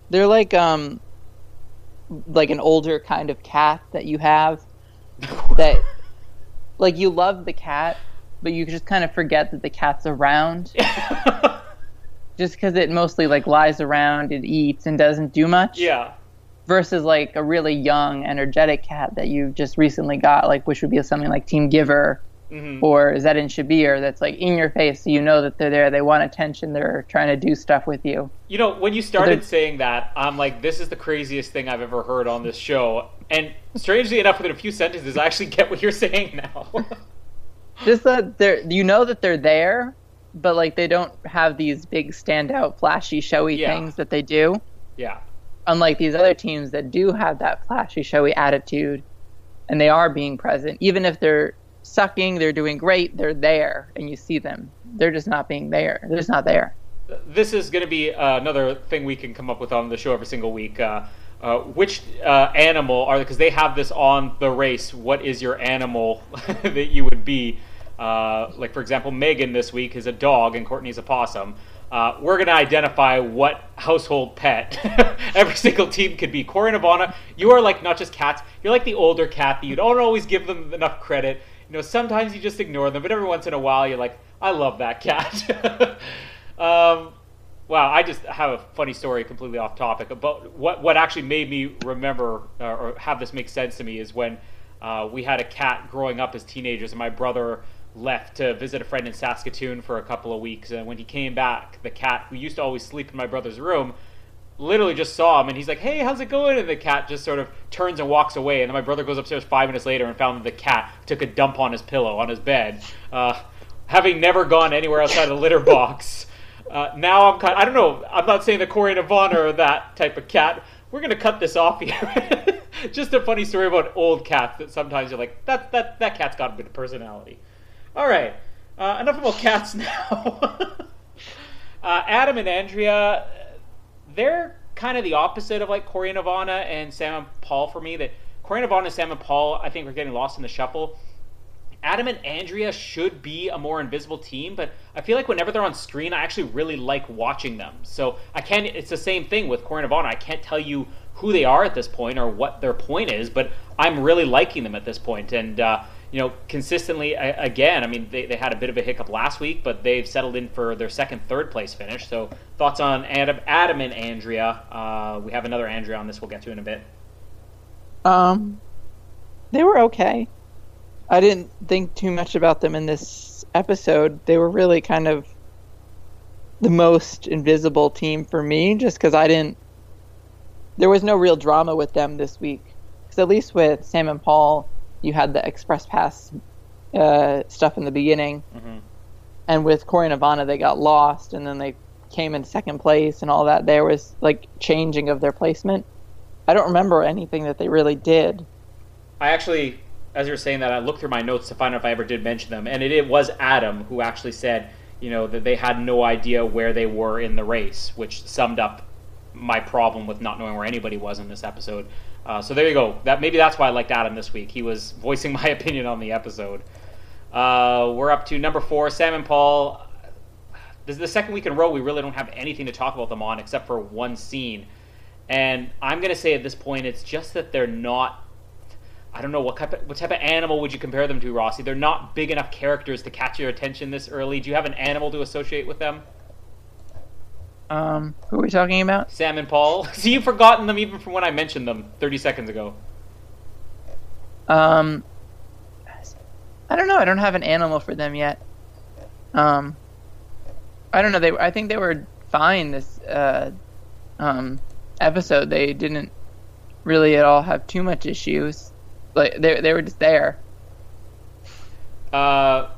S3: They're like um like an older kind of cat that you have that like you love the cat, but you just kind of forget that the cat's around. just because it mostly like lies around, it eats and doesn't do much.
S2: Yeah.
S3: Versus like a really young, energetic cat that you just recently got, like which would be something like Team Giver Mm-hmm. Or Zed and Shabir that's like in your face, so you know that they're there. They want attention. They're trying to do stuff with you.
S2: You know, when you started saying that, I'm like, this is the craziest thing I've ever heard on this show. And strangely enough, within a few sentences, I actually get what you're saying now.
S3: Just that they're, you know that they're there, but like they don't have these big standout, flashy, showy yeah. things that they do.
S2: Yeah.
S3: Unlike these other teams that do have that flashy, showy attitude, and they are being present, even if they're sucking, they're doing great, they're there, and you see them. They're just not being there. They're just not there.
S2: This is going to be uh, another thing we can come up with on the show every single week. Uh, uh, which uh, animal are because they have this on the race? What is your animal that you would be? Uh, like for example, Megan this week is a dog and Courtney's a possum. Uh, we're to identify what household pet every single team could be. Cory and Ivana, you are like not just cats, you're like the older cat that you don't always give them enough credit you know, sometimes you just ignore them, but every once in a while you're like, I love that cat. um, wow, I just have a funny story completely off topic. But what what actually made me remember uh, or have this make sense to me is when uh, we had a cat growing up as teenagers, and my brother left to visit a friend in Saskatoon for a couple of weeks. And when he came back, the cat who used to always sleep in my brother's room literally just saw him and he's like, "Hey, how's it going?" And the cat just sort of turns and walks away. And then my brother goes upstairs five minutes later and found that the cat took a dump on his pillow on his bed, uh, having never gone anywhere outside the litter box. Uh, now I'm kind. Of, I don't know. I'm not saying that and Ivana are that type of cat. We're gonna cut this off here. just a funny story about old cats that sometimes you're like, that that that cat's got a bit of personality. All right, uh, enough about cats now. Uh, Adam and Andrea, they're kind of the opposite of like Corey and Ivana and Sam and Paul for me. That Corey and Ivana and Sam and Paul, I think, are getting lost in the shuffle. Adam and Andrea should be a more invisible team, but I feel like whenever they're on screen, I actually really like watching them. So I can't. It's the same thing with and Ivana. I can't tell you who they are at this point or what their point is, but I'm really liking them at this point. And uh, you know, consistently again. I mean, they, they had a bit of a hiccup last week, but they've settled in for their second, third place finish. So thoughts on Adam, Adam and Andrea? Uh, we have another Andrea on this. We'll get to in a bit.
S3: Um, they were okay. I didn't think too much about them in this episode. They were really kind of the most invisible team for me, just because I didn't. There was no real drama with them this week. Because at least with Sam and Paul, you had the express pass uh, stuff in the beginning, mm-hmm. and with Corey and Ivana, they got lost, and then they came in second place and all that. There was like changing of their placement. I don't remember anything that they really did.
S2: I actually as you're saying that, I looked through my notes to find out if I ever did mention them, and it, it was Adam who actually said, you know, that they had no idea where they were in the race, which summed up my problem with not knowing where anybody was in this episode. Uh, so there you go. That maybe that's why I liked Adam this week. He was voicing my opinion on the episode. Uh, we're up to number four, Sam and Paul. This is the second week in a row we really don't have anything to talk about them on except for one scene. And I'm going to say at this point, it's just that they're not I don't know what type of, what type of animal would you compare them to, Rossi? They're not big enough characters to catch your attention this early. Do you have an animal to associate with them?
S3: Um, who are we talking about?
S2: Sam and Paul. See, you've forgotten them even from when I mentioned them 30 seconds ago.
S3: Um, I don't know. I don't have an animal for them yet. Um, I don't know. They, I think they were fine this uh, um, episode. They didn't really at all have too much issues. Like they they were just there.
S2: Uh,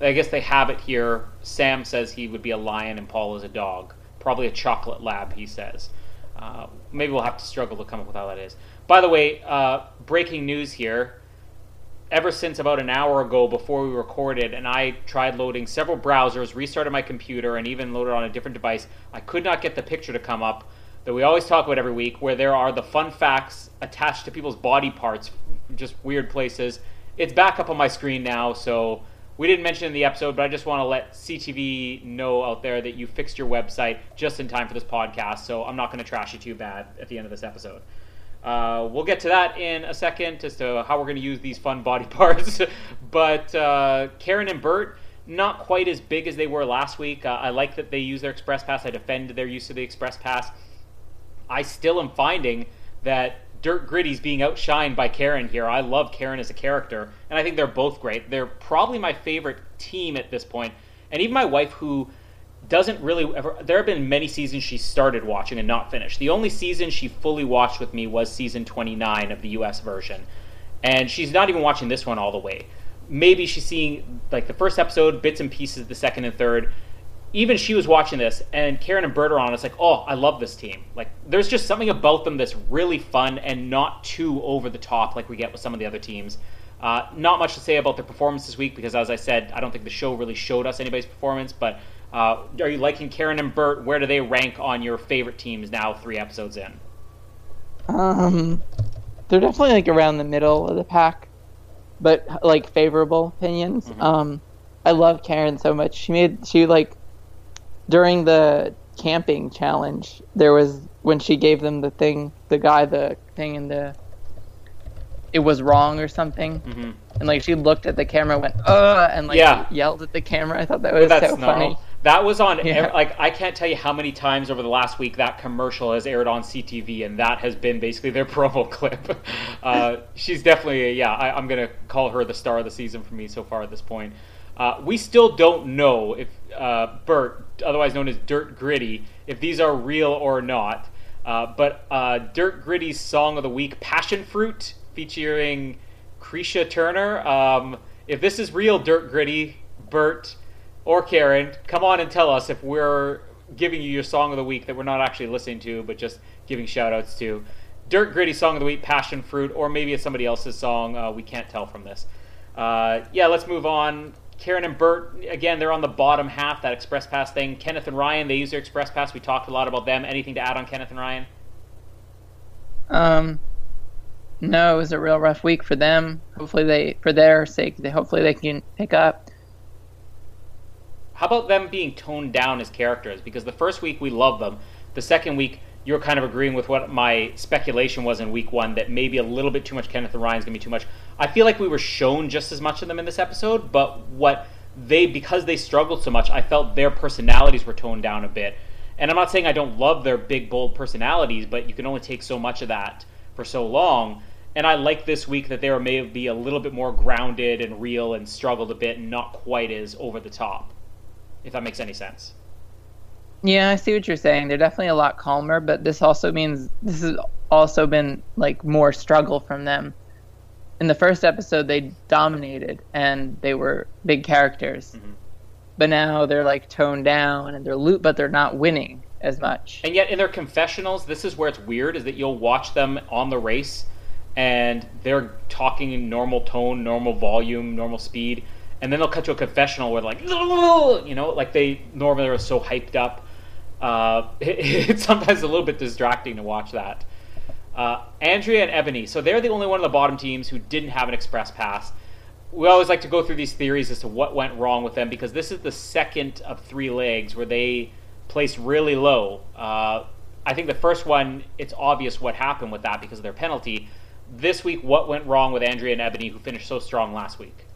S2: I guess they have it here. Sam says he would be a lion and Paul is a dog. Probably a chocolate lab, he says. Uh, maybe we'll have to struggle to come up with how that is. By the way, uh, breaking news here. Ever since about an hour ago before we recorded, and I tried loading several browsers, restarted my computer, and even loaded on a different device, I could not get the picture to come up that we always talk about every week, where there are the fun facts attached to people's body parts, just weird places. It's back up on my screen now, so we didn't mention in the episode, but I just want to let CTV know out there that you fixed your website just in time for this podcast, so I'm not going to trash you too bad at the end of this episode. Uh, we'll get to that in a second as to how we're going to use these fun body parts. but uh, Karen and Bert, not quite as big as they were last week. Uh, I like that they use their Express Pass. I defend their use of the Express Pass. I still am finding that Dirt Gritty's being outshined by Karen here. I love Karen as a character, and I think they're both great. They're probably my favorite team at this point. And even my wife, who doesn't really ever. There have been many seasons she started watching and not finished. The only season she fully watched with me was season 29 of the US version. And she's not even watching this one all the way. Maybe she's seeing like the first episode, bits and pieces, of the second and third even she was watching this, and Karen and Bert are on. It's like, oh, I love this team. Like, there's just something about them that's really fun and not too over the top like we get with some of the other teams. Uh, not much to say about their performance this week because, as I said, I don't think the show really showed us anybody's performance. But uh, are you liking Karen and Bert? Where do they rank on your favorite teams now, three episodes in?
S3: Um, they're definitely like around the middle of the pack, but like favorable opinions. Mm-hmm. Um, I love Karen so much. She made she like during the camping challenge, there was when she gave them the thing, the guy the thing in the it was wrong or something. Mm-hmm. And like she looked at the camera, went uh, and like yeah. yelled at the camera. I thought that was That's so funny.
S2: That was on yeah. like I can't tell you how many times over the last week that commercial has aired on CTV, and that has been basically their promo clip. Uh, she's definitely yeah. I, am gonna call her the star of the season for me so far at this point. Uh, we still don't know if uh, Bert, otherwise known as Dirt Gritty, if these are real or not. Uh, but uh, Dirt Gritty's song of the week, Passion Fruit, featuring Kreesha Turner. Um, if this is real Dirt Gritty, Bert or Karen, come on and tell us if we're giving you your song of the week that we're not actually listening to, but just giving shout outs to. Dirt Gritty song of the week, Passion Fruit, or maybe it's somebody else's song. Uh, we can't tell from this. Uh, yeah, let's move on Karen and Bert, again, they're on the bottom half, that express pass thing. Kenneth and Ryan, they use their express pass. We talked a lot about them. Anything to add on Kenneth and Ryan?
S3: Um, no, it was a real rough week for them. Hopefully, they, for their sake, they hopefully they can pick up.
S2: How about them being toned down as characters? Because the first week we love them. The second week, you're kind of agreeing with what my speculation was in week one that maybe a little bit too much Kenneth and Ryan's gonna be too much. I feel like we were shown just as much of them in this episode, but what they because they struggled so much, I felt their personalities were toned down a bit. And I'm not saying I don't love their big bold personalities, but you can only take so much of that for so long. And I like this week that they were maybe a little bit more grounded and real and struggled a bit and not quite as over the top if that makes any sense.
S3: Yeah, I see what you're saying. They're definitely a lot calmer, but this also means this has also been like more struggle from them. In the first episode, they dominated and they were big characters, mm-hmm. but now they're like toned down and they're loot, but they're not winning as much.
S2: And yet, in their confessionals, this is where it's weird: is that you'll watch them on the race, and they're talking in normal tone, normal volume, normal speed and then they'll cut to a confessional where like you know like they normally are so hyped up uh, it, it's sometimes a little bit distracting to watch that. Uh, andrea and ebony. So they're the only one of the bottom teams who didn't have an express pass. We always like to go through these theories as to what went wrong with them because this is the second of three legs where they placed really low. Uh, i think the first one it's obvious what happened with that because of their penalty. This week what went wrong with andrea and ebony who finished so strong last week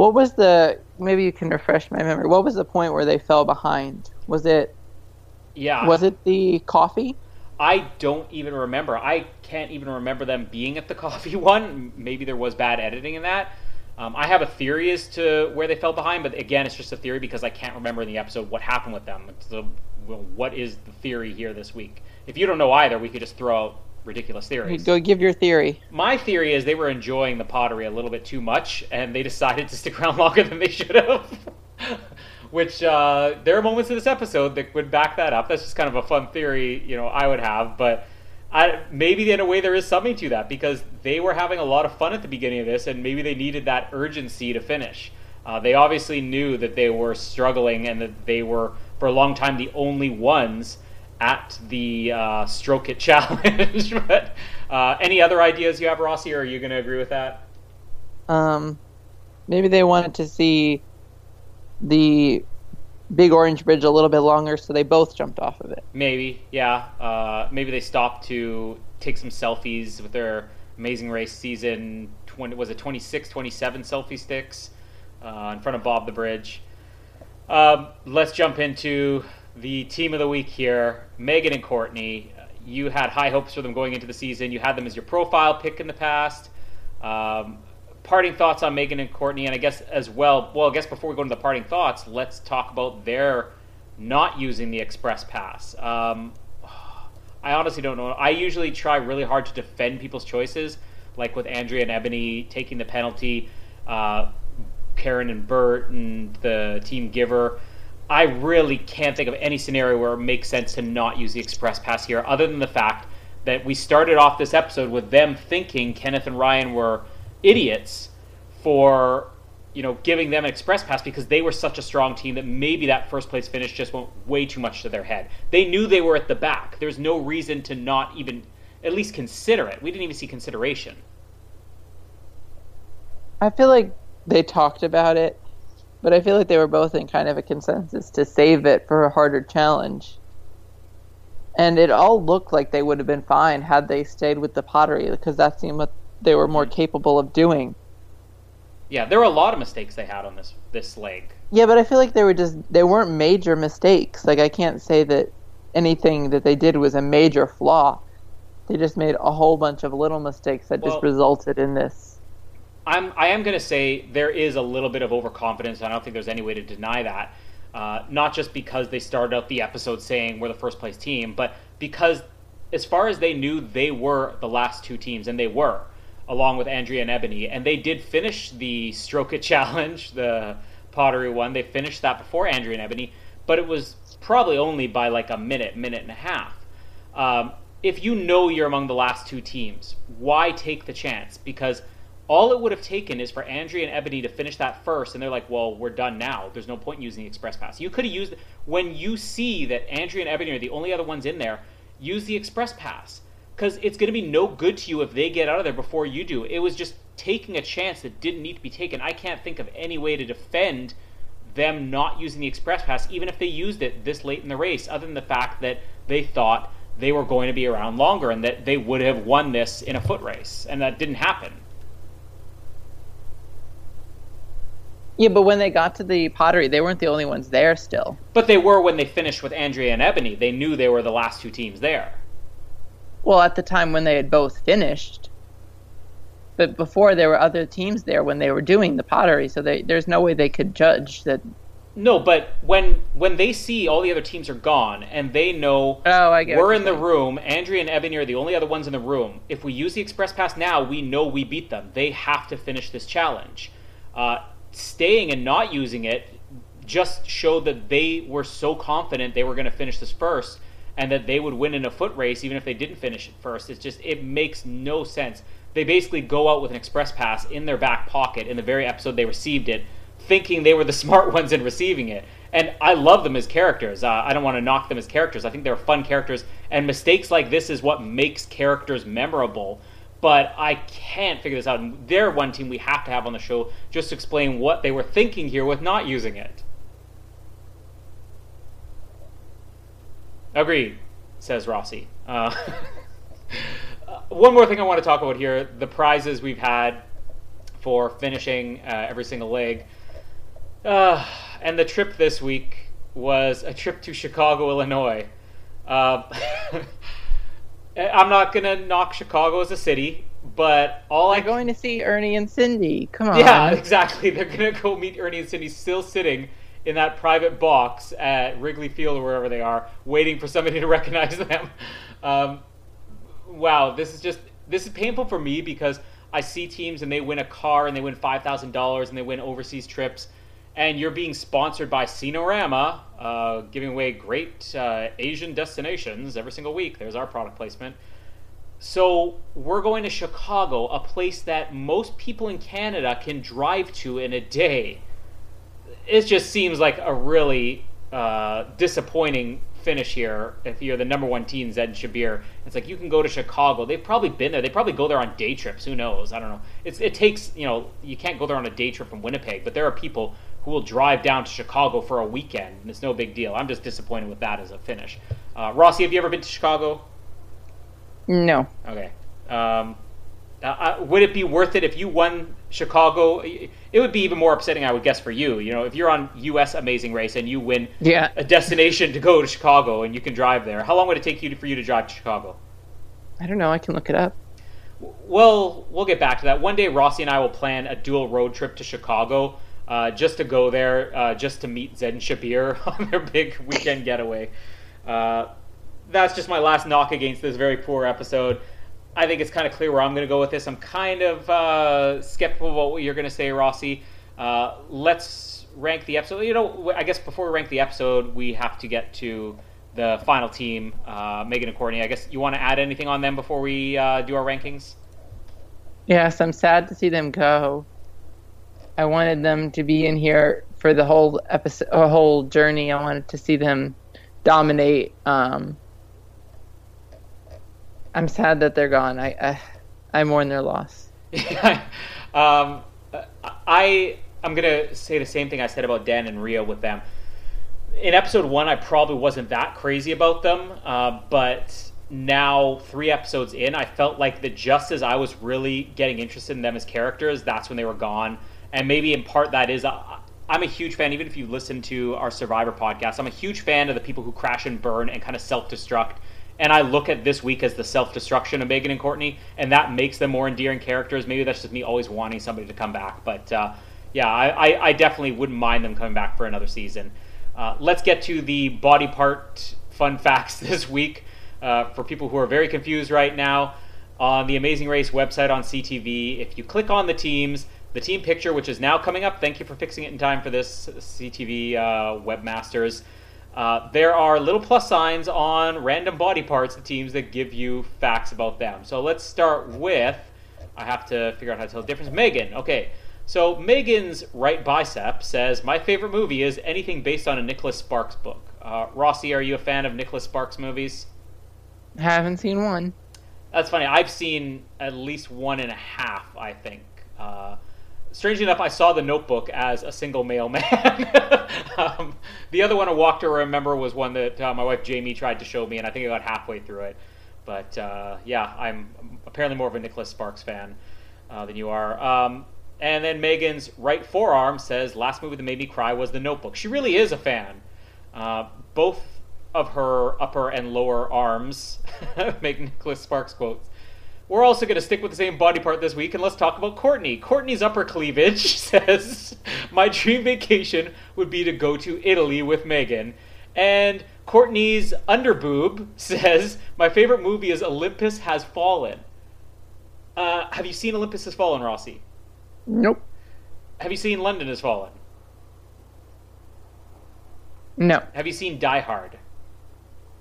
S3: what was the? Maybe you can refresh my memory. What was the point where they fell behind? Was it?
S2: Yeah.
S3: Was it the coffee?
S2: I don't even remember. I can't even remember them being at the coffee one. Maybe there was bad editing in that. Um, I have a theory as to where they fell behind, but again, it's just a theory because I can't remember in the episode what happened with them. So, well, what is the theory here this week? If you don't know either, we could just throw out ridiculous theories.
S3: Go give your theory.
S2: My theory is they were enjoying the pottery a little bit too much, and they decided to stick around longer than they should have. Which uh, there are moments in this episode that would back that up. That's just kind of a fun theory, you know, I would have. But I, maybe in a way there is something to that because they were having a lot of fun at the beginning of this, and maybe they needed that urgency to finish. Uh, they obviously knew that they were struggling and that they were, for a long time, the only ones at the uh, Stroke It challenge. but uh, any other ideas you have, Rossi, or are you going to agree with that?
S3: Um, maybe they wanted to see the big orange bridge a little bit longer, so they both jumped off of it.
S2: Maybe, yeah. Uh, maybe they stopped to take some selfies with their Amazing Race season. 20, was it 26, 27 selfie sticks uh, in front of Bob the Bridge? Um, let's jump into the team of the week here, Megan and Courtney. You had high hopes for them going into the season. You had them as your profile pick in the past. Um, parting thoughts on Megan and Courtney, and I guess as well. Well, I guess before we go into the parting thoughts, let's talk about their not using the express pass. Um, I honestly don't know. I usually try really hard to defend people's choices, like with Andrea and Ebony taking the penalty, uh, Karen and Bert and the team giver. I really can't think of any scenario where it makes sense to not use the express pass here, other than the fact that we started off this episode with them thinking Kenneth and Ryan were idiots for you know giving them an express pass because they were such a strong team that maybe that first place finish just went way too much to their head. They knew they were at the back. There's no reason to not even at least consider it. We didn't even see consideration.
S3: I feel like they talked about it but I feel like they were both in kind of a consensus to save it for a harder challenge. And it all looked like they would have been fine had they stayed with the pottery because that seemed what they were more hmm. capable of doing.
S2: Yeah, there were a lot of mistakes they had on this this leg.
S3: Yeah, but I feel like they were just they weren't major mistakes. Like I can't say that anything that they did was a major flaw. They just made a whole bunch of little mistakes that well, just resulted in this
S2: I'm I am going to say there is a little bit of overconfidence. I don't think there's any way to deny that. Uh, not just because they started out the episode saying we're the first place team, but because as far as they knew, they were the last two teams, and they were, along with Andrea and Ebony, and they did finish the Stroke It Challenge, the pottery one. They finished that before Andrea and Ebony, but it was probably only by like a minute, minute and a half. Um, if you know you're among the last two teams, why take the chance? Because all it would have taken is for Andrea and Ebony to finish that first, and they're like, "Well, we're done now. There's no point in using the express pass." You could have used when you see that Andrea and Ebony are the only other ones in there. Use the express pass because it's going to be no good to you if they get out of there before you do. It was just taking a chance that didn't need to be taken. I can't think of any way to defend them not using the express pass, even if they used it this late in the race, other than the fact that they thought they were going to be around longer and that they would have won this in a foot race, and that didn't happen.
S3: Yeah, but when they got to the pottery, they weren't the only ones there still.
S2: But they were when they finished with Andrea and Ebony. They knew they were the last two teams there.
S3: Well, at the time when they had both finished. But before there were other teams there when they were doing the pottery, so they, there's no way they could judge that.
S2: No, but when when they see all the other teams are gone and they know
S3: oh, I get
S2: we're in the room, Andrea and Ebony are the only other ones in the room. If we use the express pass now, we know we beat them. They have to finish this challenge. Uh, staying and not using it just showed that they were so confident they were going to finish this first and that they would win in a foot race even if they didn't finish it first. It's just it makes no sense. They basically go out with an express pass in their back pocket in the very episode they received it, thinking they were the smart ones in receiving it. And I love them as characters. Uh, I don't want to knock them as characters. I think they're fun characters, and mistakes like this is what makes characters memorable but I can't figure this out. And they're one team we have to have on the show just to explain what they were thinking here with not using it. Agreed, says Rossi. Uh, one more thing I want to talk about here the prizes we've had for finishing uh, every single leg. Uh, and the trip this week was a trip to Chicago, Illinois. Uh, I'm not gonna knock Chicago as a city, but all
S3: I'm going to see Ernie and Cindy. Come on.
S2: Yeah, exactly. They're gonna go meet Ernie and Cindy, still sitting in that private box at Wrigley Field or wherever they are, waiting for somebody to recognize them. Um, wow, this is just this is painful for me because I see teams and they win a car and they win five thousand dollars and they win overseas trips and you're being sponsored by Sinorama, uh, giving away great uh, Asian destinations every single week. There's our product placement. So we're going to Chicago, a place that most people in Canada can drive to in a day. It just seems like a really uh, disappointing finish here if you're the number one team, Zed and Shabir. It's like you can go to Chicago. They've probably been there. They probably go there on day trips. Who knows? I don't know. It's, it takes, you know, you can't go there on a day trip from Winnipeg, but there are people who will drive down to Chicago for a weekend, and it's no big deal. I'm just disappointed with that as a finish. Uh, Rossi, have you ever been to Chicago?
S3: No.
S2: Okay. Um, uh, uh would it be worth it if you won Chicago? It would be even more upsetting, I would guess, for you. You know, if you're on U.S. Amazing Race and you win
S3: yeah.
S2: a destination to go to Chicago and you can drive there, how long would it take you to, for you to drive to Chicago?
S3: I don't know. I can look it up.
S2: Well, we'll get back to that. One day, Rossi and I will plan a dual road trip to Chicago uh, just to go there, uh, just to meet Zed and Shabir on their big weekend getaway. Uh, that's just my last knock against this very poor episode. I think it's kind of clear where I'm going to go with this. I'm kind of uh, skeptical about what you're going to say, Rossi. Uh, let's rank the episode. You know, I guess before we rank the episode, we have to get to the final team, uh, Megan and Courtney. I guess you want to add anything on them before we do our rankings?
S3: Yes, I'm sad to see them go. I wanted them to be in here for the whole episode, a whole journey. I wanted to see them dominate. Um, I'm sad that they're gone. I I, I mourn their loss.
S2: um, I I'm gonna say the same thing I said about Dan and Rio with them. In episode one, I probably wasn't that crazy about them, uh, but now three episodes in, I felt like that just as I was really getting interested in them as characters, that's when they were gone and maybe in part that is uh, I'm a huge fan. Even if you listen to our Survivor podcast, I'm a huge fan of the people who crash and burn and kind of self destruct. And I look at this week as the self destruction of Megan and Courtney, and that makes them more endearing characters. Maybe that's just me always wanting somebody to come back, but uh, yeah, I, I, I, definitely wouldn't mind them coming back for another season. Uh, let's get to the body part fun facts this week uh, for people who are very confused right now. On the Amazing Race website on CTV, if you click on the teams, the team picture, which is now coming up. Thank you for fixing it in time for this CTV uh, webmasters. Uh, there are little plus signs on random body parts of teams that give you facts about them. So let's start with I have to figure out how to tell the difference. Megan, okay. So Megan's right bicep says, "My favorite movie is anything based on a Nicholas Sparks book." Uh, Rossi, are you a fan of Nicholas Sparks movies?
S3: Haven't seen one.
S2: That's funny. I've seen at least one and a half. I think. Uh, strangely enough, I saw The Notebook as a single male man. um, the other one, A Walk to Remember, was one that uh, my wife Jamie tried to show me, and I think I got halfway through it. But uh, yeah, I'm apparently more of a Nicholas Sparks fan uh, than you are. Um, and then Megan's right forearm says, "Last movie that made me cry was The Notebook." She really is a fan. Uh, both of her upper and lower arms make Nicholas Sparks quotes. We're also going to stick with the same body part this week, and let's talk about Courtney. Courtney's upper cleavage says, My dream vacation would be to go to Italy with Megan. And Courtney's underboob says, My favorite movie is Olympus Has Fallen. Uh, have you seen Olympus Has Fallen, Rossi?
S3: Nope.
S2: Have you seen London Has Fallen?
S3: No.
S2: Have you seen Die Hard?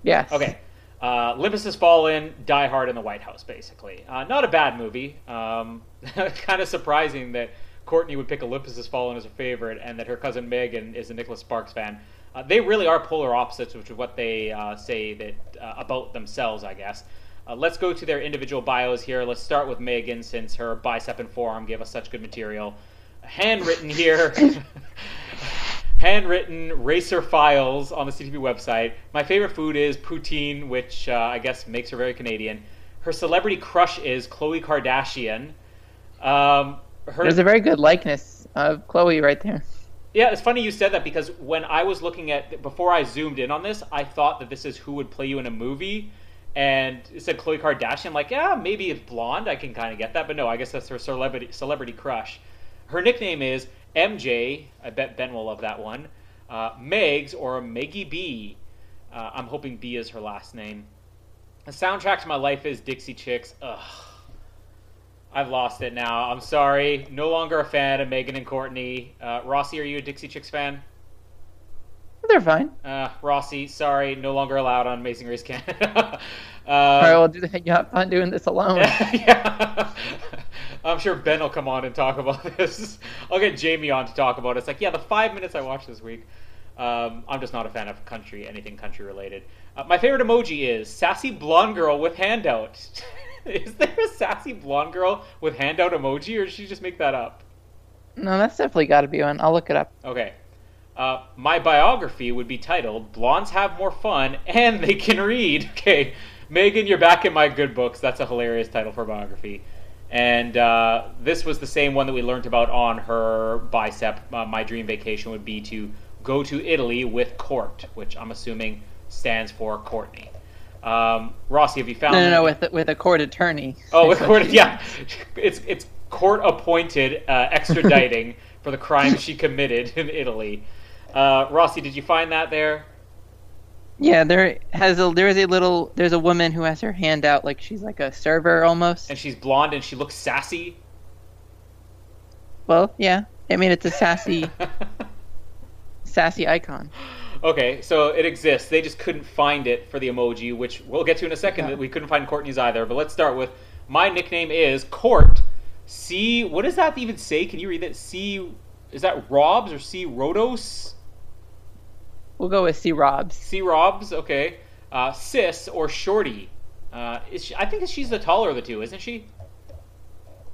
S3: Yes.
S2: Okay. Uh, Olympus Has Fallen, Die Hard in the White House, basically. Uh, not a bad movie. Um, kind of surprising that Courtney would pick Olympus Has Fallen as her favorite and that her cousin Megan is a Nicholas Sparks fan. Uh, they really are polar opposites, which is what they uh, say that uh, about themselves, I guess. Uh, let's go to their individual bios here. Let's start with Megan, since her bicep and forearm gave us such good material. Handwritten here. handwritten racer files on the CTV website. My favorite food is poutine, which uh, I guess makes her very Canadian. Her celebrity crush is Khloe Kardashian. Um, her,
S3: There's a very good likeness of Khloe right there.
S2: yeah, it's funny you said that because when I was looking at before I zoomed in on this, I thought that this is who would play you in a movie, and it said Khloe Kardashian. I'm like, yeah, maybe it's blonde. I can kind of get that, but no, I guess that's her celebrity celebrity crush. Her nickname is MJ. I bet Ben will love that one. Uh, Megs or Meggy B. Uh, I'm hoping B is her last name. The soundtrack to my life is Dixie Chicks. Ugh. I've lost it now. I'm sorry. No longer a fan of Megan and Courtney. Uh, Rossi, are you a Dixie Chicks fan?
S3: They're fine.
S2: Uh, Rossi, sorry, no longer allowed on Amazing Race Canada. um,
S3: All right, well, do they, you have fun doing this alone?
S2: yeah. I'm sure Ben will come on and talk about this. I'll get Jamie on to talk about it. It's like, yeah, the five minutes I watched this week. Um, I'm just not a fan of country, anything country related. Uh, my favorite emoji is sassy blonde girl with handout. is there a sassy blonde girl with handout emoji, or did she just make that up?
S3: No, that's definitely got to be one. I'll look it up.
S2: Okay. Uh, my biography would be titled "Blondes Have More Fun and They Can Read." Okay, Megan, you're back in my good books. That's a hilarious title for a biography. And uh, this was the same one that we learned about on her bicep. Uh, my dream vacation would be to go to Italy with Court, which I'm assuming stands for Courtney. Um, Rossi, have you found?
S3: No, no, no, with with a court attorney.
S2: Oh, with court, yeah, it's it's court appointed uh, extraditing for the crime she committed in Italy. Uh, Rossi, did you find that there?
S3: Yeah, there has a there is a little there's a woman who has her hand out like she's like a server almost.
S2: And she's blonde and she looks sassy.
S3: Well, yeah. I mean, it's a sassy sassy icon.
S2: Okay, so it exists. They just couldn't find it for the emoji, which we'll get to in a second.
S3: Yeah.
S2: That we couldn't find Courtney's either. But let's start with my nickname is Court. C. What does that even say? Can you read that? C. Is that Robs or C. Rodos?
S3: We'll go with C. Robs.
S2: C. Robs. Okay. Uh, Sis or Shorty. Uh, is she, I think she's the taller of the two, isn't she?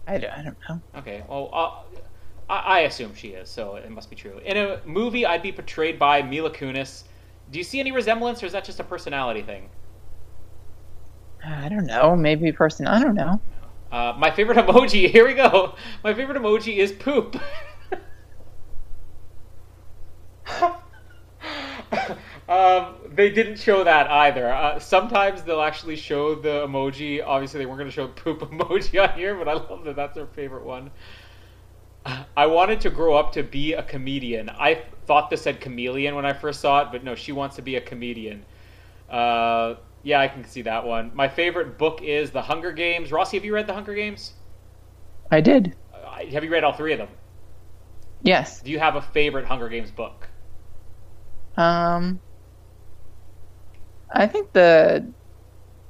S3: I don't, I don't know.
S2: Okay. Well, uh, I, I assume she is, so it must be true. In a movie, I'd be portrayed by Mila Kunis. Do you see any resemblance, or is that just a personality thing?
S3: I don't know. Maybe person. I don't know.
S2: Uh, my favorite emoji. Here we go. My favorite emoji is poop. um, they didn't show that either. Uh, sometimes they'll actually show the emoji. Obviously, they weren't going to show poop emoji on here, but I love that that's their favorite one. I wanted to grow up to be a comedian. I thought this said chameleon when I first saw it, but no, she wants to be a comedian. Uh, yeah, I can see that one. My favorite book is The Hunger Games. Rossi, have you read The Hunger Games?
S3: I did.
S2: Uh, have you read all three of them?
S3: Yes.
S2: Do you have a favorite Hunger Games book?
S3: Um. I think the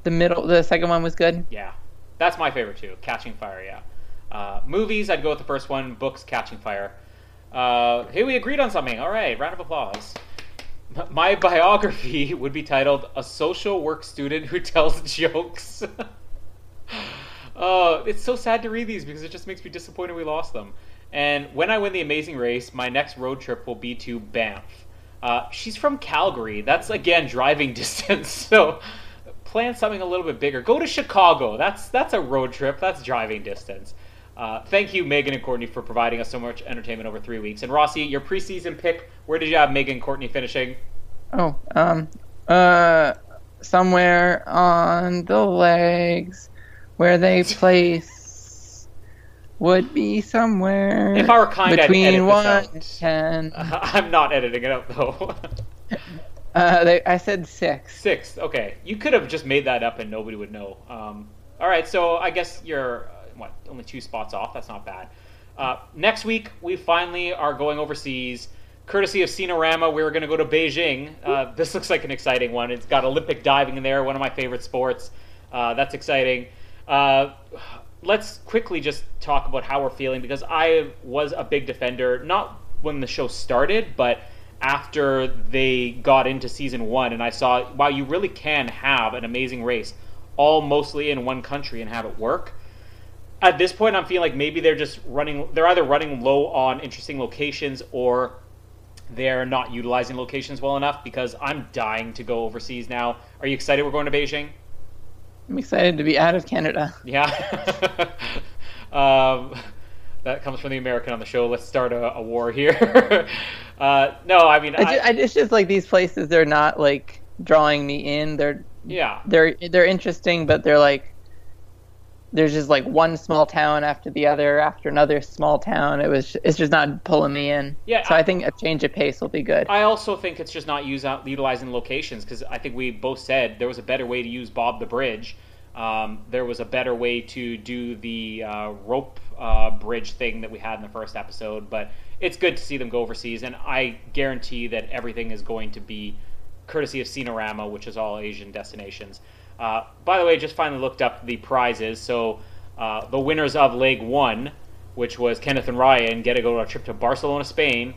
S3: the middle the second one was good.
S2: Yeah, that's my favorite too. Catching Fire. Yeah. Uh, movies, I'd go with the first one. Books, Catching Fire. Uh, hey, we agreed on something. All right, round of applause. My biography would be titled "A Social Work Student Who Tells Jokes." Oh, it's so sad to read these because it just makes me disappointed we lost them. And when I win the Amazing Race, my next road trip will be to Banff. Uh, she's from Calgary. That's again driving distance. So plan something a little bit bigger. Go to Chicago. That's that's a road trip. That's driving distance. Uh, thank you, Megan and Courtney, for providing us so much entertainment over three weeks. And Rossi, your preseason pick. Where did you have Megan and Courtney finishing?
S3: Oh, um, uh, somewhere on the legs where they place would be somewhere
S2: If I were kind, I'd
S3: between one
S2: out.
S3: and ten.
S2: I'm not editing it out though.
S3: Uh, they, I said six.
S2: Six. Okay, you could have just made that up and nobody would know. Um, all right, so I guess you're uh, what only two spots off. That's not bad. Uh, next week we finally are going overseas, courtesy of Sinorama. We're going to go to Beijing. Uh, this looks like an exciting one. It's got Olympic diving in there, one of my favorite sports. Uh, that's exciting. Let's quickly just talk about how we're feeling because I was a big defender, not when the show started, but after they got into season one, and I saw, wow, you really can have an amazing race, all mostly in one country, and have it work. At this point, I'm feeling like maybe they're just running, they're either running low on interesting locations or they're not utilizing locations well enough because I'm dying to go overseas now. Are you excited we're going to Beijing?
S3: I'm excited to be out of Canada.
S2: Yeah. um, that comes from the American on the show. Let's start a, a war here. uh, no, I mean,
S3: I
S2: I,
S3: I- it's just like these places. They're not like drawing me in. They're
S2: yeah.
S3: they're they're interesting, but they're like there's just like one small town after the other after another small town. It was it's just not pulling me in.
S2: Yeah,
S3: So
S2: I-
S3: I think a change of pace will be good.
S2: I also think it's just not use out, utilizing locations because I think we both said there was a better way to use Bob the Bridge. Um, there was a better way to do the uh, rope uh, bridge thing that we had in the first episode, but it's good to see them go overseas, and I guarantee that everything is going to be courtesy of Sinorama, which is all Asian destinations. Uh, by the way, just finally looked up the prizes. So uh, the winners of Leg One, which was Kenneth and Ryan, get to go on a trip to Barcelona, Spain.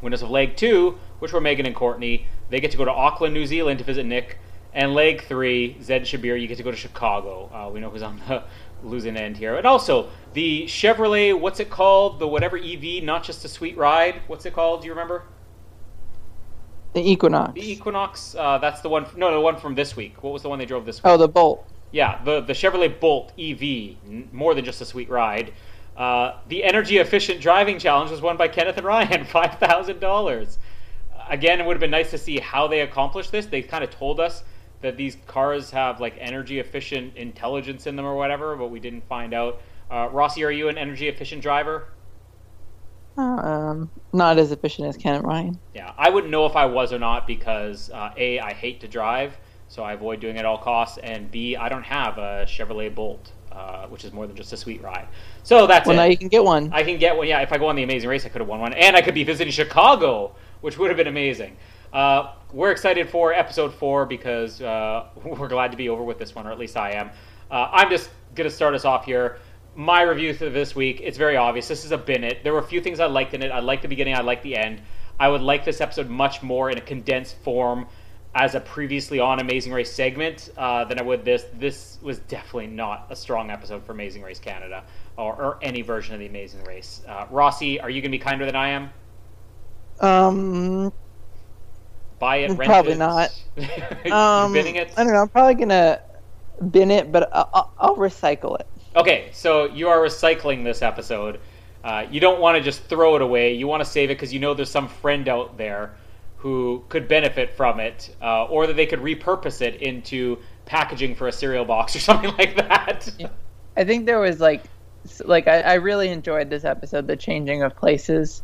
S2: Winners of leg two, which were Megan and Courtney, they get to go to Auckland, New Zealand to visit Nick. And leg three, Zed Shabir, you get to go to Chicago. Uh, we know who's on the losing end here. And also, the Chevrolet, what's it called? The whatever EV, not just a sweet ride. What's it called? Do you remember?
S3: The Equinox.
S2: The Equinox. Uh, that's the one. no, the one from this week. What was the one they drove this week?
S3: oh, the Bolt.
S2: Yeah, the the Chevrolet Bolt EV, more than just a sweet ride. Uh, the energy efficient driving challenge was won by Kenneth and Ryan, five thousand dollars. Again, it would have been nice to see how they accomplished this. They kind of told us that these cars have like energy efficient intelligence in them or whatever, but we didn't find out. Uh, Rossi, are you an energy efficient driver?
S3: Um, not as efficient as Ken and Ryan.
S2: Yeah, I wouldn't know if I was or not because uh, a I hate to drive, so I avoid doing it at all costs, and b I don't have a Chevrolet Bolt, uh, which is more than just a sweet ride. So that's
S3: Well,
S2: it.
S3: now you can get one.
S2: I can get one. Yeah, if I go on the Amazing Race, I could have won one, and I could be visiting Chicago, which would have been amazing. Uh, we're excited for episode four because uh, we're glad to be over with this one, or at least I am. Uh, I'm just gonna start us off here. My review for this week, it's very obvious. This is a Bennett. There were a few things I liked in it. I liked the beginning. I liked the end. I would like this episode much more in a condensed form as a previously on Amazing Race segment uh, than I would this. This was definitely not a strong episode for Amazing Race Canada or, or any version of the Amazing Race. Uh, Rossi, are you going to be kinder than I am?
S3: Um,
S2: Buy it, rent
S3: Probably
S2: it?
S3: not. um,
S2: binning it?
S3: I don't know. I'm probably gonna bin it, but I'll- I'll recycle it.
S2: Okay, so you are recycling this episode. Uh, you don't want to just throw it away. You want to save it because you know there's some friend out there who could benefit from it, uh, or that they could repurpose it into packaging for a cereal box or something like that.
S3: I think there was like, like I, I really enjoyed this episode, the changing of places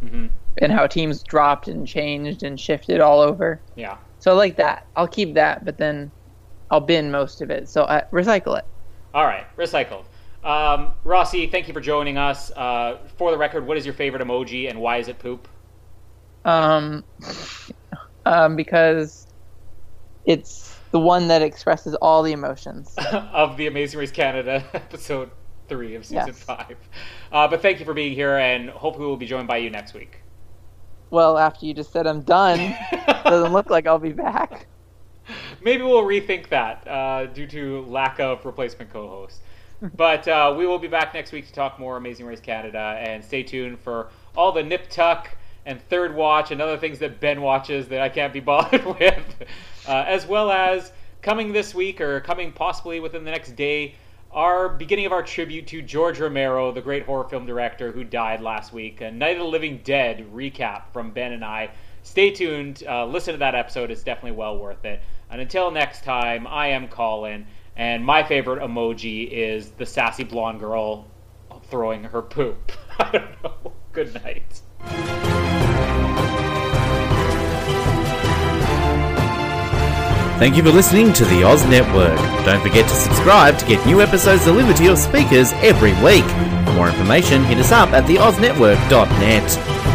S2: hmm
S3: and how teams dropped and changed and shifted all over.
S2: Yeah.
S3: So I like that. I'll keep that, but then I'll bin most of it. So I recycle it.
S2: All right, recycled. Um, Rossi, thank you for joining us. Uh, for the record, what is your favorite emoji and why is it poop?
S3: Um, um, because it's the one that expresses all the emotions.
S2: of the Amazing Race Canada episode. three of season
S3: Yes.
S2: five. Uh, but thank you for being here, and hopefully we'll be joined by you next week.
S3: Well, after you just said I'm done, doesn't look like I'll be back.
S2: Maybe we'll rethink that uh, due to lack of replacement co-hosts. but uh, we will be back next week to talk more Amazing Race Canada, and stay tuned for all the nip tuck and third watch and other things that Ben watches that I can't be bothered with, uh, as well as coming this week or coming possibly within the next day. Our beginning of our tribute to George Romero, the great horror film director who died last week, a Night of the Living Dead recap from Ben and I. Stay tuned. Uh, listen to that episode. It's definitely well worth it. And until next time, I am Colin, and my favorite emoji is the sassy blonde girl throwing her poop. I don't know. Good night.
S1: Thank you for listening to the Oz Network. Don't forget to subscribe to get new episodes delivered to your speakers every week. For more information, hit us up at theoznetwork.net.